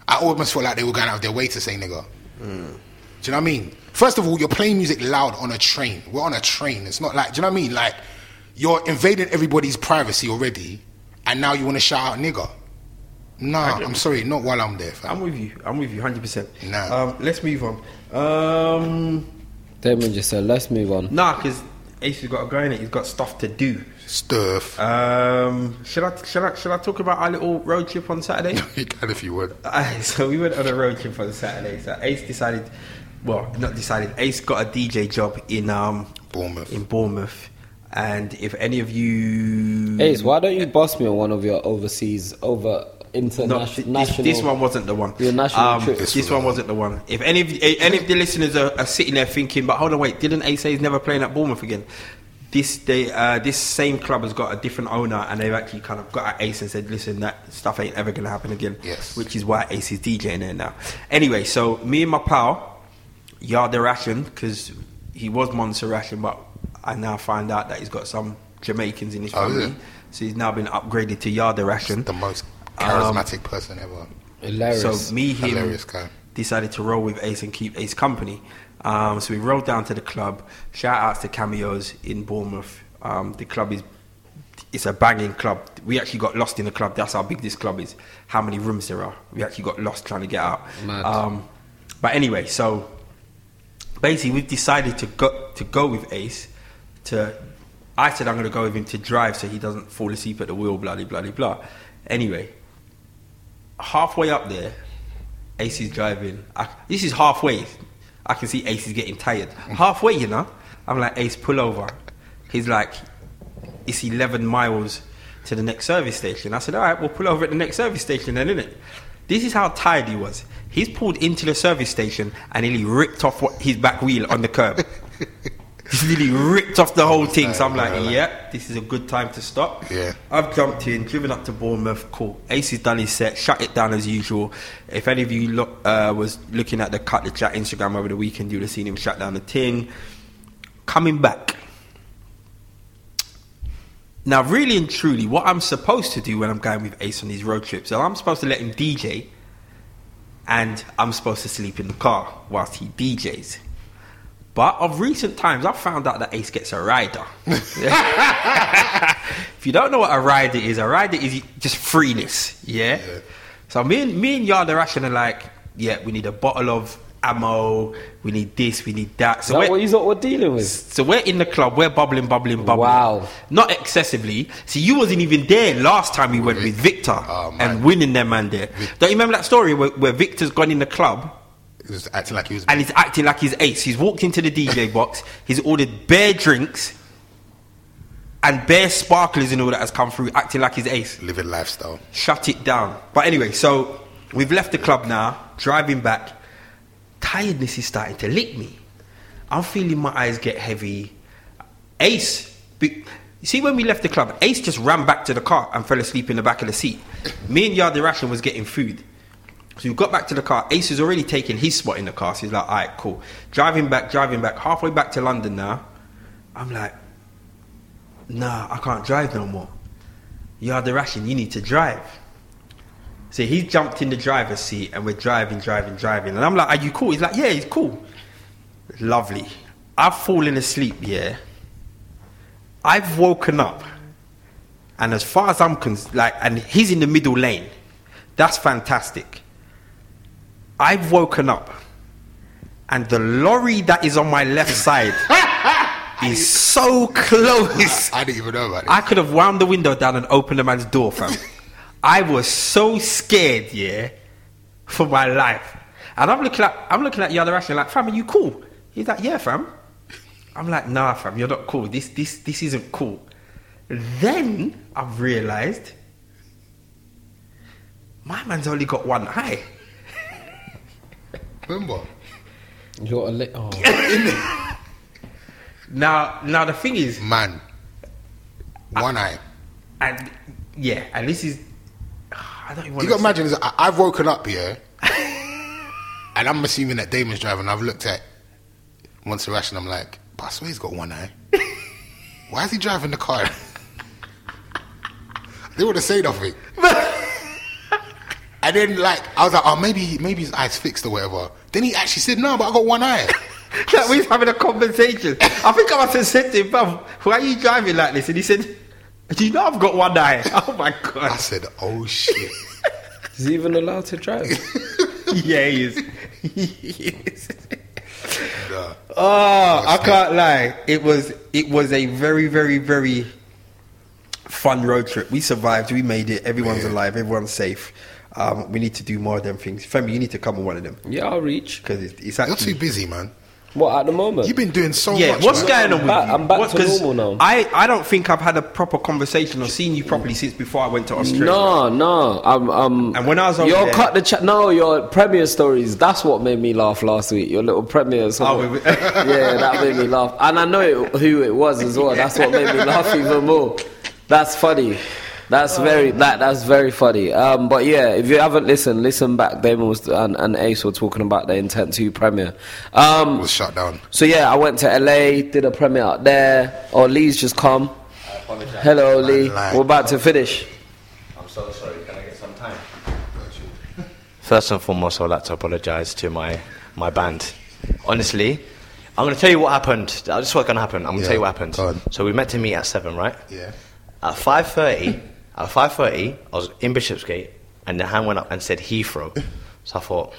I almost felt like they were going out of their way to say nigger. Hmm. Do you know what I mean? First of all, you're playing music loud on a train. We're on a train. It's not like, do you know what I mean? Like, you're invading everybody's privacy already, and now you want to shout out nigger. Nah, I'm sorry, not while I'm there, fam. I'm with you. I'm with you, hundred percent. Nah. Um, let's move on. Um, Damon just said, let's move on. nah, because Ace has got a go in it. He's got stuff to do. Stuff. Um, should I should I should I talk about our little road trip on Saturday? you can if you would. Aye, so we went on a road trip on Saturday. So Ace decided, well, not decided. Ace got a DJ job in um Bournemouth. in Bournemouth, and if any of you, Ace, why don't you boss me on one of your overseas, over No, international? th- this, national, this one wasn't the one. Your national um, trip. This, This one wasn't the one. If any of any of the listeners are, are sitting there thinking, but hold on, wait, didn't Ace say he's never playing at Bournemouth again? This they uh, this same club has got a different owner, and they've actually kind of got at Ace and said, listen, that stuff ain't ever gonna happen again. Yes. Which is why Ace is DJing there now. Anyway, so me and my pal, Yard the Ration, because he was Monster Ration, but I now find out that he's got some Jamaicans in his Oh, family. it? So he's now been upgraded to Yard the Ration. The most Um, charismatic person ever. Hilarious. So me, him, Hilarious guy. decided to roll with Ace and keep Ace company. Um, so we rolled down to the club. Shout outs to Cameos in Bournemouth. Um, the club is it's a banging club. We actually got lost in the club. That's how big this club is. How many rooms there are. We actually got lost trying to get out. Um, but anyway, so basically we've decided to go to go with Ace. To I said I'm going to go with him to drive so he doesn't fall asleep at the wheel. Blah blah blah. Anyway, halfway up there, Ace is driving. I, this is halfway. I can see Ace is getting tired. Halfway, you know, I'm like Ace, pull over. He's like, it's 11 miles to the next service station. I said, all right, we'll pull over at the next service station then, innit? This is how tired he was. He's pulled into the service station and nearly ripped off his back wheel on the curb. He's nearly ripped off the whole thing. So I'm like, yeah, this is a good time to stop. Yeah. I've jumped in, driven up to Bournemouth. Cool. Ace has done his set, shut it down as usual. If any of you look, uh, was looking at the cut the chat Instagram over the weekend, you'd have seen him shut down the ting. Coming back. Now, really and truly, what I'm supposed to do when I'm going with Ace on these road trips, so I'm supposed to let him DJ, and I'm supposed to sleep in the car whilst he DJs. But of recent times, I've found out that Ace gets a rider. if you don't know what a rider is, a rider is just freeness, yeah. Yeah. So me and me and Yard are actually like, yeah, we need a bottle of ammo, we need this, we need that. Is So that we're, what you what we're dealing with? so we're in the club, we're bubbling, bubbling, bubbling. Wow. Not excessively. See, you wasn't even there last time we went with Victor Oh, and winning them man there. Don't you remember that story where, where Victor's gone in the club He was acting like he was. and he's acting like he's ace. He's walked into the DJ box, he's ordered bare drinks and bare sparklers and all that has come through, acting like he's ace. living lifestyle. Shut it down. But anyway, so we've left the club now, driving back. Tiredness is starting to lick me. I'm feeling my eyes get heavy. Ace, be, you see, when we left the club, Ace just ran back to the car and fell asleep in the back of the seat. Me and Yard Ration was getting food. So we got back to the car. Ace has already taken his spot in the car. So he's like, all right, cool. Driving back, driving back, halfway back to London now. I'm like, nah, I can't drive no more. Yard the ration, you need to drive. So he jumped in the driver's seat and we're driving, driving, driving. And I'm like, are you cool? He's like, yeah, he's cool. Lovely. I've fallen asleep, yeah. I've woken up. And as far as I'm concerned, like, and he's in the middle lane. That's fantastic. I've woken up. And the lorry that is on my left side is so close. I didn't even know about it. I could have wound the window down and opened the man's door, fam. I was so scared, yeah, for my life. And I'm looking at I'm looking at the other Ashton like, fam, are you cool? He's like, yeah, fam. I'm like, nah, fam, you're not cool. This this this isn't cool. Then I've realised my man's only got one eye. Remember? You're a li- oh. Now now the thing is, Man. One eye. and yeah, and this is ah, I don't even You got to imagine, is I, I've woken up here, and I'm assuming that Damon's driving. I've looked at once Montserrat and I'm like, but I swear he's got one eye. Why is he driving the car? they would have said nothing. And then like I was like, oh maybe maybe his eyes fixed or whatever. Then he actually said, no, but I got one eye. Like we was having a conversation. I think I must have said to him, "Bruv, why are you driving like this?" And he said, "Do you know I've got one eye?" Oh my god! I said, oh shit. Is he even allowed to drive? yeah, he is. He is. Nah. Oh, I can't lie. It was it was a very very very fun road trip. We survived. We made it. Everyone's Yeah. alive. Everyone's safe. Um, we need to do more of them things. Femi, you need to come on one of them yeah, I'll reach. because it's, it's You're too busy, man. What at the moment? You've been doing so yeah, much. what's man. going on with back- you? I'm back What- to 'cause normal now. I, I don't think I've had a proper conversation or seen you properly since before I went to Australia. No, no. I'm, I'm, And when I was over your there- cut the chat. No, your premiere stories. That's what made me laugh last week. Your little premiere. Oh, we- yeah, that made me laugh, and I know it, who it was as well. That's what made me laugh even more. That's funny. That's very that that's very funny. Um, but yeah, if you haven't listened, listen back. Damon was and, and Ace were talking about the Intent Two premiere. Um, was shut down. so yeah, I went to LA, did a premiere out there. Oh, Lee's just come. Hello, Lee. lied. We're about to finish. I'm so sorry. Can I get some time? First and foremost, I would like to apologise to my my band. Honestly, I'm going to tell you what happened. This is what's going to happen. I'm going to Yeah, tell you what happened. go on. So we met to meet at seven, right? Yeah. At five thirty, at five thirty, I was in Bishopsgate, and the hand went up and said Heathrow. So I thought,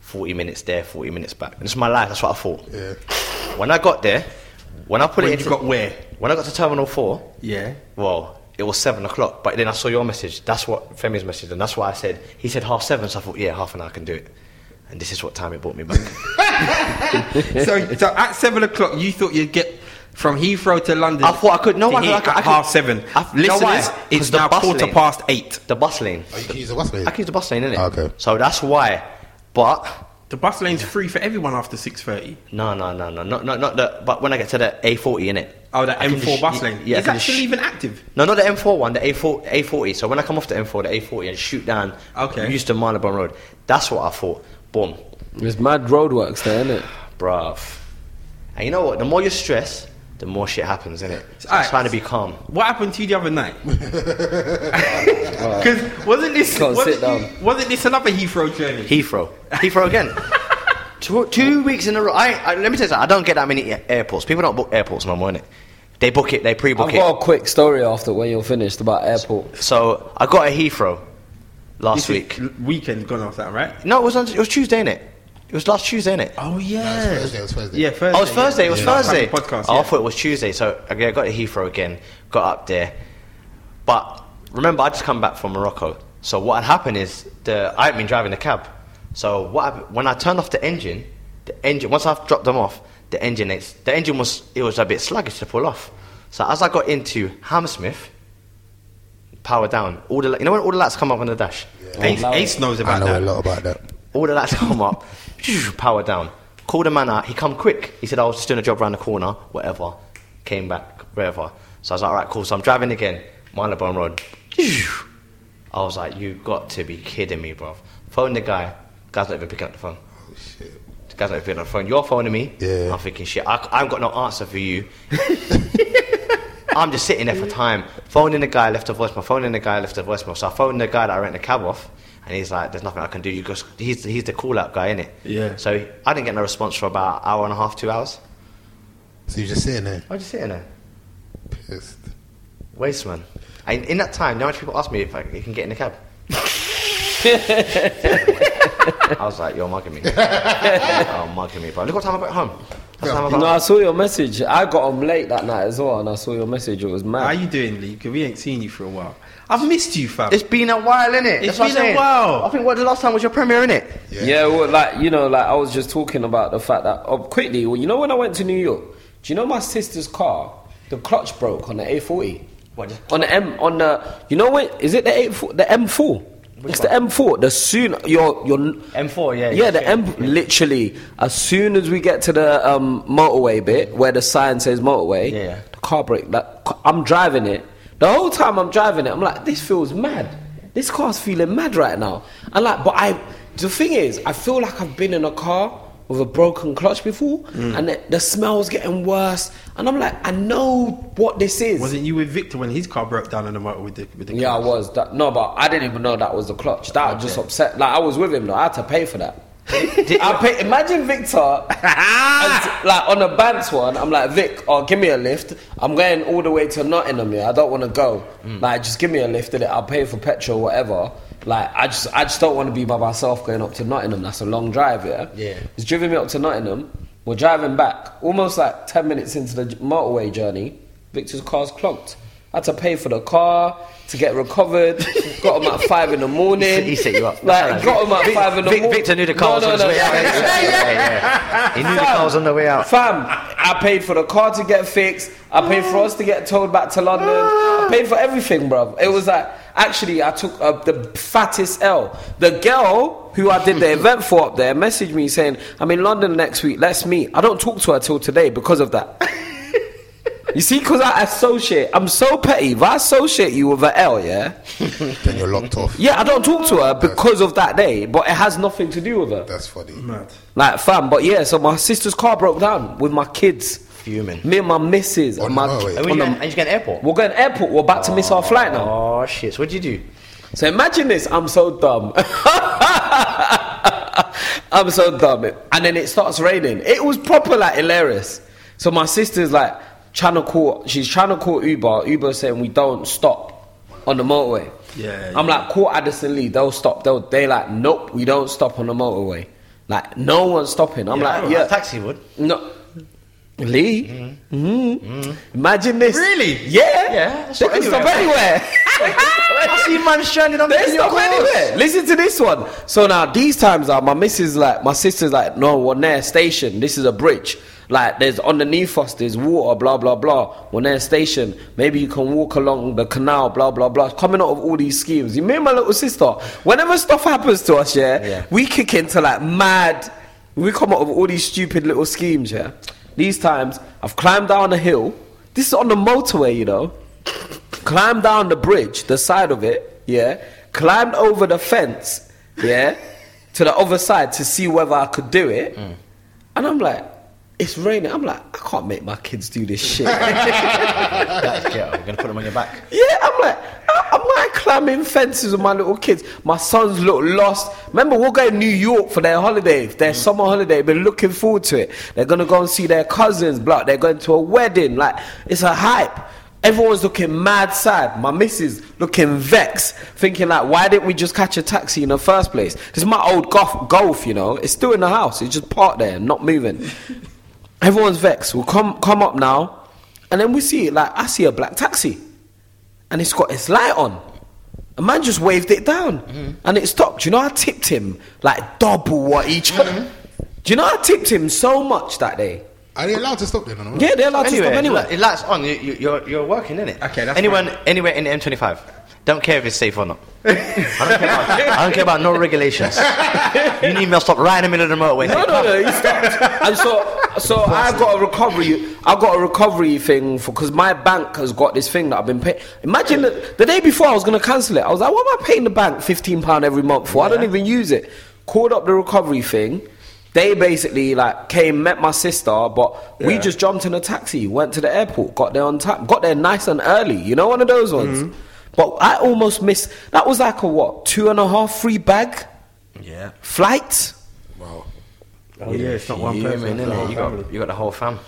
forty minutes there, forty minutes back. And this is my life. That's what I thought. Yeah. When I got there, when I put When it you into got where? when I got to Terminal Four, Yeah. well, it was seven o'clock, but then I saw your message. That's what Femi's message, and that's why I said he said half seven. So I thought, yeah, half an hour I can do it. And this is what time it brought me back. so, so at seven o'clock, you thought you'd get from Heathrow to London. I thought I could- no, to I could- here I could- at I could- half seven. I- you know why? It's the now bus quarter lane. past eight. the bus lane. Oh, you can use the bus lane. I can use the bus lane, innit? Oh, okay. So that's why. But The bus lane's free for everyone after six thirty. no, no, no, no, not not not the. But when I get to the A40, innit? Oh, the I can M4 just- bus lane. Yeah, I is that still sh- even active? No, not the M4 one, the A4, A40. So when I come off the M4, the A40, and shoot down, Okay. used to Marylebone Road. That's what I thought. Boom, There's mad roadworks there, isn't it? bruv. And you know what? The more you stress, the more shit happens, innit? So I'm trying to be calm. What happened to you the other night? Because wasn't this wasn't, sit down. you- wasn't this another Heathrow journey? Heathrow. Heathrow again. two, two weeks in a row. I, I, let me tell you something. I don't get that many airports. People don't book airports no more, innit? They book it, they pre book I've it. got a quick story after when you're finished about airport. So I got a Heathrow last This week. weekend gone off that, right? No, it was on, it was Tuesday, innit? It was last Tuesday, innit? Oh yeah. No, it was Thursday, it was Thursday. Yeah, Thursday. Oh, it was Thursday. It was yeah. Thursday. the Podcast. Oh, yeah. I thought it was Tuesday. So okay, I got to Heathrow again. Got up there, but remember, I just come back from Morocco. So what had happened is the I had been driving the cab. So what happened, when I turned off the engine, the engine once I've dropped them off, the engine it's, the engine was it was a bit sluggish to pull off. So as I got into Hammersmith, power down. All the you know when all the lights come up on the dash, Ace, Ace knows about that. I know that. a lot about that. all the lights come up, power down. Called the man out, he come quick. He said, I was just doing a job around the corner, whatever. Came back, whatever. So I was like, alright, cool. So I'm driving again, Marylebone Road. I was like, you got to be kidding me, bro. Phone the guy, guy's not even picking up the phone. Oh shit. The guy's not even picking up the phone. You're phoning me. Yeah. I'm thinking, shit, I, I haven't got no answer for you. I'm just sitting there for time. Phoning the guy, left a voicemail. Phoning the guy, left a voicemail. So I phoned the guy that I rent the cab off, and he's like, "There's nothing I can do." You just he's he's the call out guy, it? Yeah. So I didn't get no response for about an hour and a half, two hours. So you're just sitting there, I was just sitting there, pissed. waste man. And in that time, how much people asked me if I you can get in the cab. I was like, "You're mugging me." oh, mugging me, bro. Look what time I got home. That's the time I got No. I saw your message. I got home late that night as well, and I saw your message. It was mad. How mad. you doing, Lee? Because we ain't seen you for a while. I've missed you, fam. It's been a while, innit? It's That's what been a while. I think what the last time was your premiere, innit? Yeah, well, like you know, like I was just talking about the fact that oh, quickly. Well, you know, when I went to New York, do you know my sister's car? The clutch broke on the A40. What, on the M on the you know what is it the A4 the M4? it's the M4. The soon you're you're M4, yeah. yeah, the M literally as soon as we get to the um, motorway bit where the sign says motorway, Yeah, yeah. the car brake. Like I'm driving it. The whole time I'm driving it, I'm like, this feels mad. This car's feeling mad right now. And like, but I, the thing is, I feel like I've been in a car with a broken clutch before, Mm. and the, the smell's getting worse. And I'm like, I know what this is. Wasn't you with Victor when his car broke down on the motor with the with the Yeah, I was. That, no, but I didn't even know that was the clutch. That just upset. Like I was with him though. I had to pay for that. I pay, imagine Victor, as- like on a Bants one. I'm like Vic, oh give me a lift. I'm going all the way to Nottingham. Yeah, I don't want to go. Mm. Like just give me a lift. In it, I'll pay for petrol, whatever. Like I just, I just don't want to be by myself going up to Nottingham. That's a long drive. Yeah. Yeah. He's driven me up to Nottingham. We're driving back, almost like ten minutes into the motorway journey. Victor's car's clogged. I had to pay for the car to get recovered. got him at five in the morning. He set you up. Like got him at Vic- five in the Vic- morning. Victor knew the car was on his way out. Yeah, yeah. He knew the car was on the way out. Fam, I paid for the car to get fixed. I paid for us to get towed back to London. I paid for everything, bro. It was like actually I took uh, the fattest L. The girl who I did the event for up there messaged me saying, "I'm in London next week. Let's meet." I don't talk to her till today because of that. You see, because I associate, I'm so petty. If I associate you with an L, yeah, Then you're locked off. yeah, I don't talk to her because of that day, but it has nothing to do with her. That's funny. Mad. Like, fam, but yeah, so my sister's car broke down with my kids. Fuming. Me and my missus. On and the my, motorway? And on you the- get, and you get an airport. we're going airport. We're about to miss our flight now. Oh shit! So what'd you do? So imagine this. I'm so dumb. I'm so dumb. And then it starts raining. It was proper like hilarious. So my sister's like trying to call. She's trying to call Uber. Uber saying we don't stop on the motorway. Yeah, I'm like call Addison Lee. They'll stop. They'll they like nope. We don't stop on the motorway. Like no one's stopping. I'm like yeah. taxi would. No. Lee? Mm. Imagine this. Really? Yeah. Yeah, They can stop anywhere. I see man stranded on They stop anywhere. Listen to this one. So now these times are my missus like my sister's like no we're near station. This is a bridge. Like there's underneath us there's water blah blah blah. When they're near a station. Maybe you can walk along the canal blah blah blah. Coming out of all these schemes. You me and my little sister. Whenever stuff happens to us, yeah, Yeah. we kick into like mad. We come up with all these stupid little schemes, yeah. These times I've climbed down a hill. This is on the motorway, you know climbed down the bridge, the side of it, yeah, climbed over the fence, yeah, to the other side to see whether I could do it. Mm. And I'm like, it's raining. I'm like, I can't make my kids do this shit. yeah, That's ghetto. We're gonna put them on your back. Yeah, I'm like, I- I'm like climbing fences with my little kids. My sons look lost. Remember, we're going to New York for their holiday, their mm. summer holiday. Been looking forward to it. They're gonna go and see their cousins. Block. They're going to a wedding. Like it's a hype. Everyone's looking mad sad. My missus looking vexed, thinking like, why didn't we just catch a taxi in the first place? This is my old golf, golf, you know. It's still in the house. It's just parked there, not moving. Everyone's vexed. We'll come come up now, and then we see it like I see a black taxi, and it's got its light on. A man just waved it down, mm-hmm. and it stopped. You know, I tipped him like double what each. Mm-hmm. Do you know I tipped him so much that day? Are they allowed to stop then? or not? Yeah, they're allowed to stop Anyway, anywhere. it lights on. You, you, you're you're working in it. Okay, that's anyone fine. anywhere in the M25. Don't care if it's safe or not. I don't care about, I don't care about no regulations. You need me to stop right in the middle of the motorway. No, no, no. He stopped. and so, so I got a recovery. I got a recovery thing for because my bank has got this thing that I've been paying. Imagine the, the day before I was going to cancel it. I was like, what am I paying the bank fifteen pound every month for? I don't even use it. Called up the recovery thing. They basically like came, met my sister, but we just jumped in a taxi, went to the airport, got there on time, got there nice and early. You know, one of those ones. Mm-hmm. But I almost missed. That was like a what? Two and a half free bag Yeah. flight. Wow. Oh yeah, it's not one Yeah, person. man, it's the innit? whole You got you got the whole fam.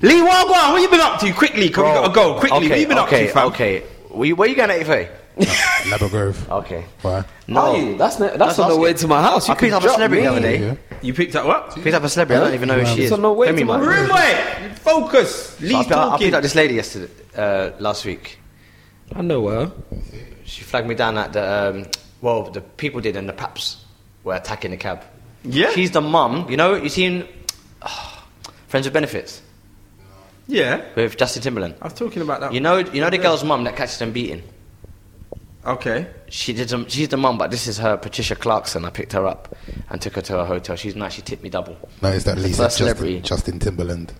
Lee Wagwan, what you been up to? Quickly, cause we gotta go. Quickly, Okay, what you been okay, up to, fam? Okay. Where you, where you going at 83? Ladbroke Grove. Okay. Why? No. Are you? That's ne- that's, That's on the way to my house. You I picked up a drop celebrity the other day. Yeah. You picked up what? Picked up a celebrity. I don't even know who she It's is. on the way Let to my room. Room way. Focus. So I, picked up, I picked up this lady yesterday, uh, last week. I know her. She flagged me down at the um, well, the people did, and the paps were attacking the cab. Yeah? she's the mum. You know, you seen ah, Friends with Benefits Yeah, with Justin Timberland. I was talking about that. You know, you know the girl's mum that catches them beating. Okay. She did. Some, she's the mum, but this is her Patricia Clarkson. I picked her up and took her to her hotel. She's nice. She tipped me double. No, it's that Lisa First Justin, celebrity. Justin Timberland.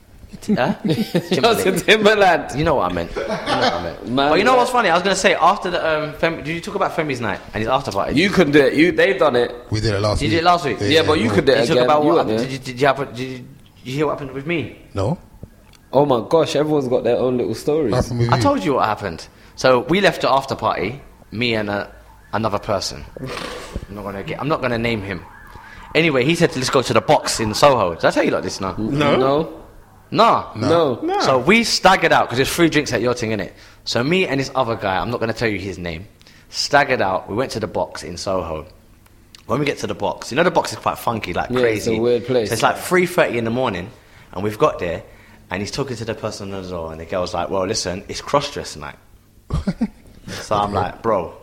Huh? Justin Timberland. You know what I meant. You know what I meant. Man, but you know what's funny? I was gonna say after the um, Fem- did you talk about Femi's night and his after party? You couldn't do it. You they've done it. We did it last Did week. you did it last week? Yeah, but you could do it you talk again. about You what? Did you, did you have? Did you, did you hear what happened with me? No. Oh my gosh, everyone's got their own little stories. What happened with I you? told you what happened. So we left the after party, me and a, another person. I'm not gonna get. I'm not gonna name him. Anyway, he said let's go to the box in Soho. Did I tell you like this now? No. No. Nah. No. No. So we staggered out because there's free drinks at your thing, innit? So me and this other guy, I'm not going to tell you his name, staggered out. We went to the box in Soho. When we get to the box, you know the box is quite funky, like Yeah, it's crazy. a weird place. So it's like 3.30 in the morning, and we've got there, and he's talking to the person on the door, and the girl's like, well, listen, it's cross-dress night. so I'm like, bro,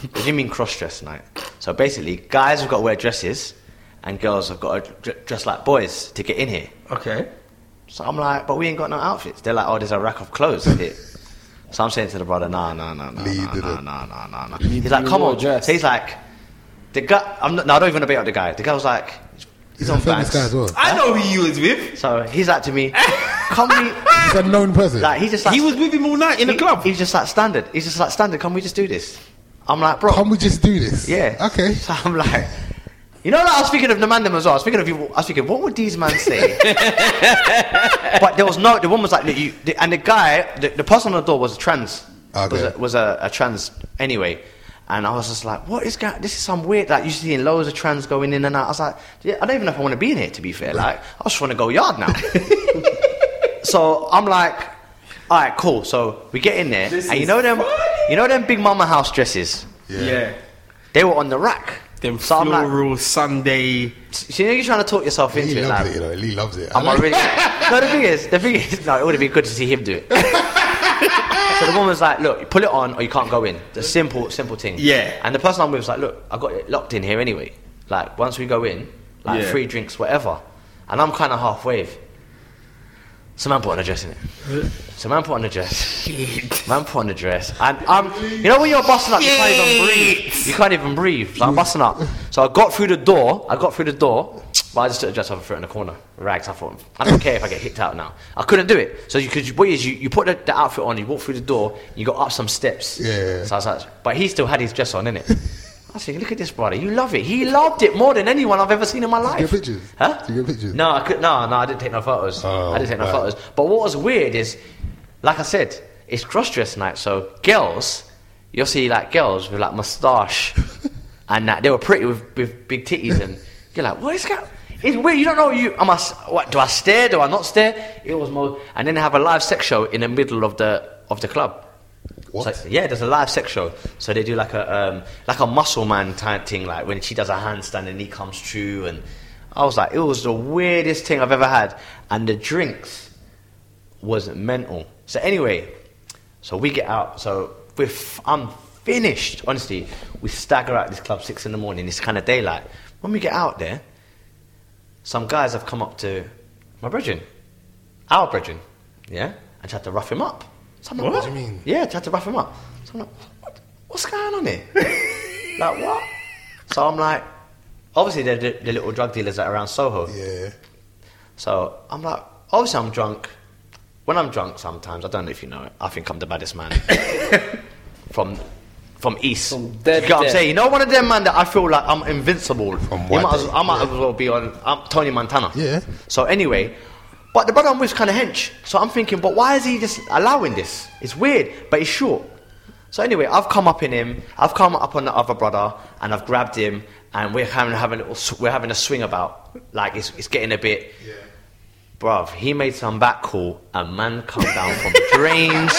what do you mean cross-dress night? So basically, guys have got to wear dresses, and girls have got to dress like boys to get in here. Okay. So I'm like, but we ain't got no outfits. They're like, oh, there's a rack of clothes here. So I'm saying to the brother, nah, nah, nah, nah, nah, nah, nah, nah, nah, nah. He's like, come on. dress. So he's like, the guy, I'm not, no, I don't even know about the guy. The guy was like, he's He's on a famous bands. guy as well. I know who you was with. So he's like to me, come we, He's a known person. like, he's just like, He was with him all night in the club. He's just like, standard. He's just like, standard, can we just do this? I'm like, bro. Can we just do this? Yeah. Okay. So I'm like, you know, like, I was thinking of the man them as well. I was thinking of you. I was thinking, what would these men say? but there was no. The woman was like, you, the, and the guy, the, the person on the door was a trans. Was Okay. a, was a, a trans anyway. And I was just like, what is going? This is some weird. Like you seeing loads of trans going in and out. I was like, yeah, I don't even know if I want to be in here. To be fair, like I just want to go yard now. so I'm like, all right, cool. So we get in there, This and you know them, funny. you know them big mama house dresses. Yeah. They were on the rack. Them so I'm like, floral Sunday. so you know you're trying to talk yourself into Lee it. loves Like, it, you know. Lee loves it. I am I like- really? no, the thing is, the thing is, no, it would have been good to see him do it. so the woman's like, look, you pull it on or you can't go in. The simple, simple thing. Yeah. And the person I'm with was like, look, I got it locked in here anyway. Like once we go in, like Yeah. free drinks, whatever. And I'm kind of half wave. So man put on a dress in it. So man put on a dress. Man put on a dress. And um, you know when you're busting up, you can't even breathe. You can't even breathe. So I'm busting up. So I got through the door. I got through the door. But I just took the dress off and threw it in the corner. Rags. I thought, I don't care if I get hit out now. I couldn't do it. So you could, what is you, you put the, the outfit on, you walk through the door, you got up some steps. Yeah. So I was like, but he still had his dress on, innit? I thinking, look at this brother. You love it. He loved it more than anyone I've ever seen in my life. get pictures? Huh? Did you get pictures? No, I could. No, no, I didn't take no photos. Oh, I didn't take no right. photos. But what was weird is, like I said, it's cross dress night. So girls, you'll see like girls with like moustache, and that they were pretty with, with big titties, and you're like, what is that? It's weird. You don't know. You, am I? What do I stare? Do I not stare? It was more. And then they have a live sex show in the middle of the of the club. What? So, yeah, there's a live sex show. So they do like a um, like a muscle man type thing, like when she does a handstand and he comes through, and I was like, it was the weirdest thing I've ever had, and the drinks was mental. So anyway, so we get out. So we're f- I'm finished. Honestly, we stagger out this club six in the morning. It's kind of daylight. When we get out there, some guys have come up to my brethren, our brethren, yeah, and tried to rough him up. So I'm like, What? do you mean? Yeah, tried to rough him up. So I'm like, what, what's going on here? like what? So I'm like, obviously they're the, the little drug dealers that are around Soho. Yeah. So I'm like, obviously I'm drunk. When I'm drunk, sometimes I don't know if you know it. I think I'm the baddest man from from East. From dead, you know what I'm saying? You know, one of them man that I feel like I'm invincible. From what might? I might Yeah. as well be on um, Tony Montana. Yeah. So anyway, but the brother I'm with kind of hench. So I'm thinking, but why is he just allowing this? It's weird, but he's short. So anyway, I've come up in him. I've come up on the other brother, and I've grabbed him, and we're having having a little. We're having a swing about. Like it's, it's getting a bit. Bruv, he made some back call. A man come down from drains.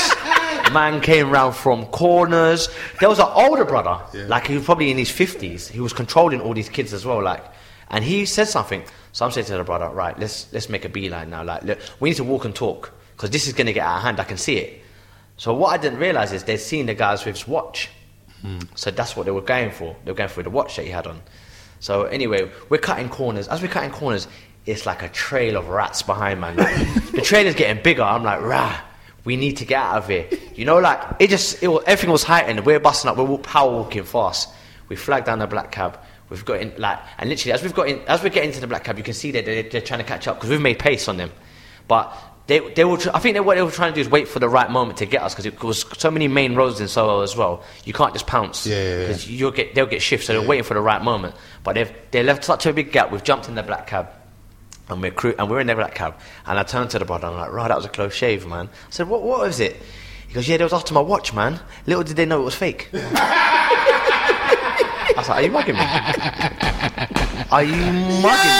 Man came round from corners. There was an older brother, like he was probably in his fifties. He was controlling all these kids as well, like, and he said something. So I'm saying to the brother, right, let's let's make a beeline now. Like, look, we need to walk and talk because this is gonna get out of hand. I can see it. So what I didn't realize is they'd seen the guys with his watch. Hmm. So that's what they were going for. They were going for the watch that he had on. So anyway, we're cutting corners. As we're cutting corners, it's like a trail of rats behind man. Like, the trail is getting bigger. I'm like, rah, we need to get out of here. You know, like it just it was, everything was heightened. We're busting up. We're power walking fast. We flagged down the black cab. We've got in like, and literally as we've got in, as we get into the black cab, you can see that they're, they're trying to catch up because we've made pace on them. But they they were. I think they, what they were trying to do is wait for the right moment to get us because it was so many main roads in Soho as well. You can't just pounce. Yeah, yeah, yeah. you'll get they'll get shifts, so they're waiting for the right moment. But they've they left such a big gap. We've jumped in the black cab. And we're crew, and we're in the black cab, and I turned to the brother. and I'm like, "Right, that was a close shave, man." I said, "What? What was it?" He goes, "Yeah, they was after my watch, man. Little did they know it was fake." Er I was like, "Are you mugging me? Are you mugging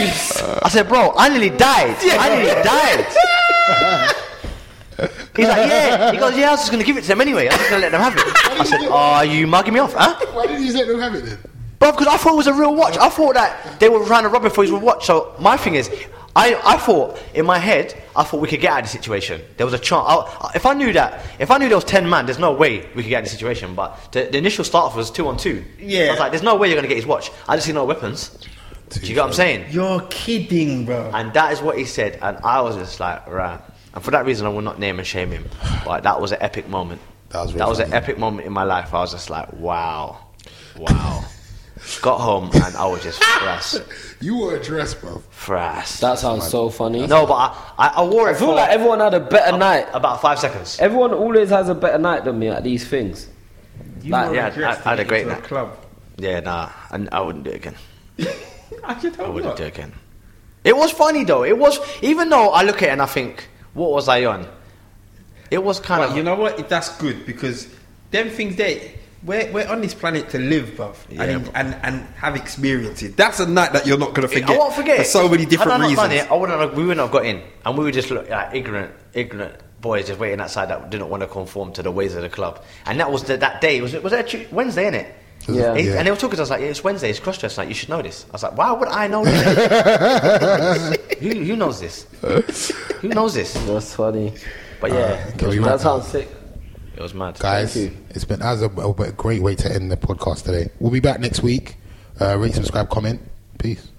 me?" I said, "Bro, I nearly died. I nearly died." He's like, "Yeah." He goes, "Yeah, I was just gonna give it to them anyway. I was just gonna let them have it." I said, "Are you mugging me off, huh?" Why did you let them have it then? Bro, because I thought it was a real watch. I thought that they were trying to rob him for his real watch. So my thing is, I, I thought in my head, I thought we could get out of the situation. There was a chance. I, if I knew that, if I knew there was ten man, there's no way we could get out of the situation. But the, the initial start off was two on two. Yeah. I was like, there's no way you're gonna get his watch. I just see no weapons. Do you get what I'm saying? You're kidding, bro. And that is what he said, and I was just like, right. And for that reason, I will not name and shame him. But that was an epic moment. That was really that was an epic moment in my life. I was just like, wow, wow. Got home and I was just frass, You were dressed, bro. frass. That sounds so funny. no, but I, I, I wore it I feel for like everyone had a better night. about five seconds. Everyone always has a better night than me at these things. You Like, were yeah, dressed I- I had to a great get into night. club. Yeah, nah, I, I wouldn't do it again. I should I hope wouldn't not. do it again. It was funny though. It was even though I look at it and I think, what was I on? It was kind But of you know what? That's good because them things there. We're, we're on this planet to live, bruv, Yeah, and, bro. and and have experiences. That's a night that you're not gonna forget. I won't forget. for so many different Had I not reasons. done it, I wouldn't have, we wouldn't have got in, and we were just look, like ignorant, ignorant boys just waiting outside that didn't want to conform to the ways of the club. And that was the, that day. Was it was that Tu- Wednesday, innit? Yeah. He- Yeah. And they were talking to us like, yeah, it's Wednesday, it's cross dress night. You should know this. I was like, why would I know this? who, who knows this? Who knows this? That's funny. But yeah, ah, Okay, we That wrap sounds sick. It was mad. Guys, it's been as a, a great way to end the podcast today. We'll be back next week. Uh, rate, subscribe, comment. Peace.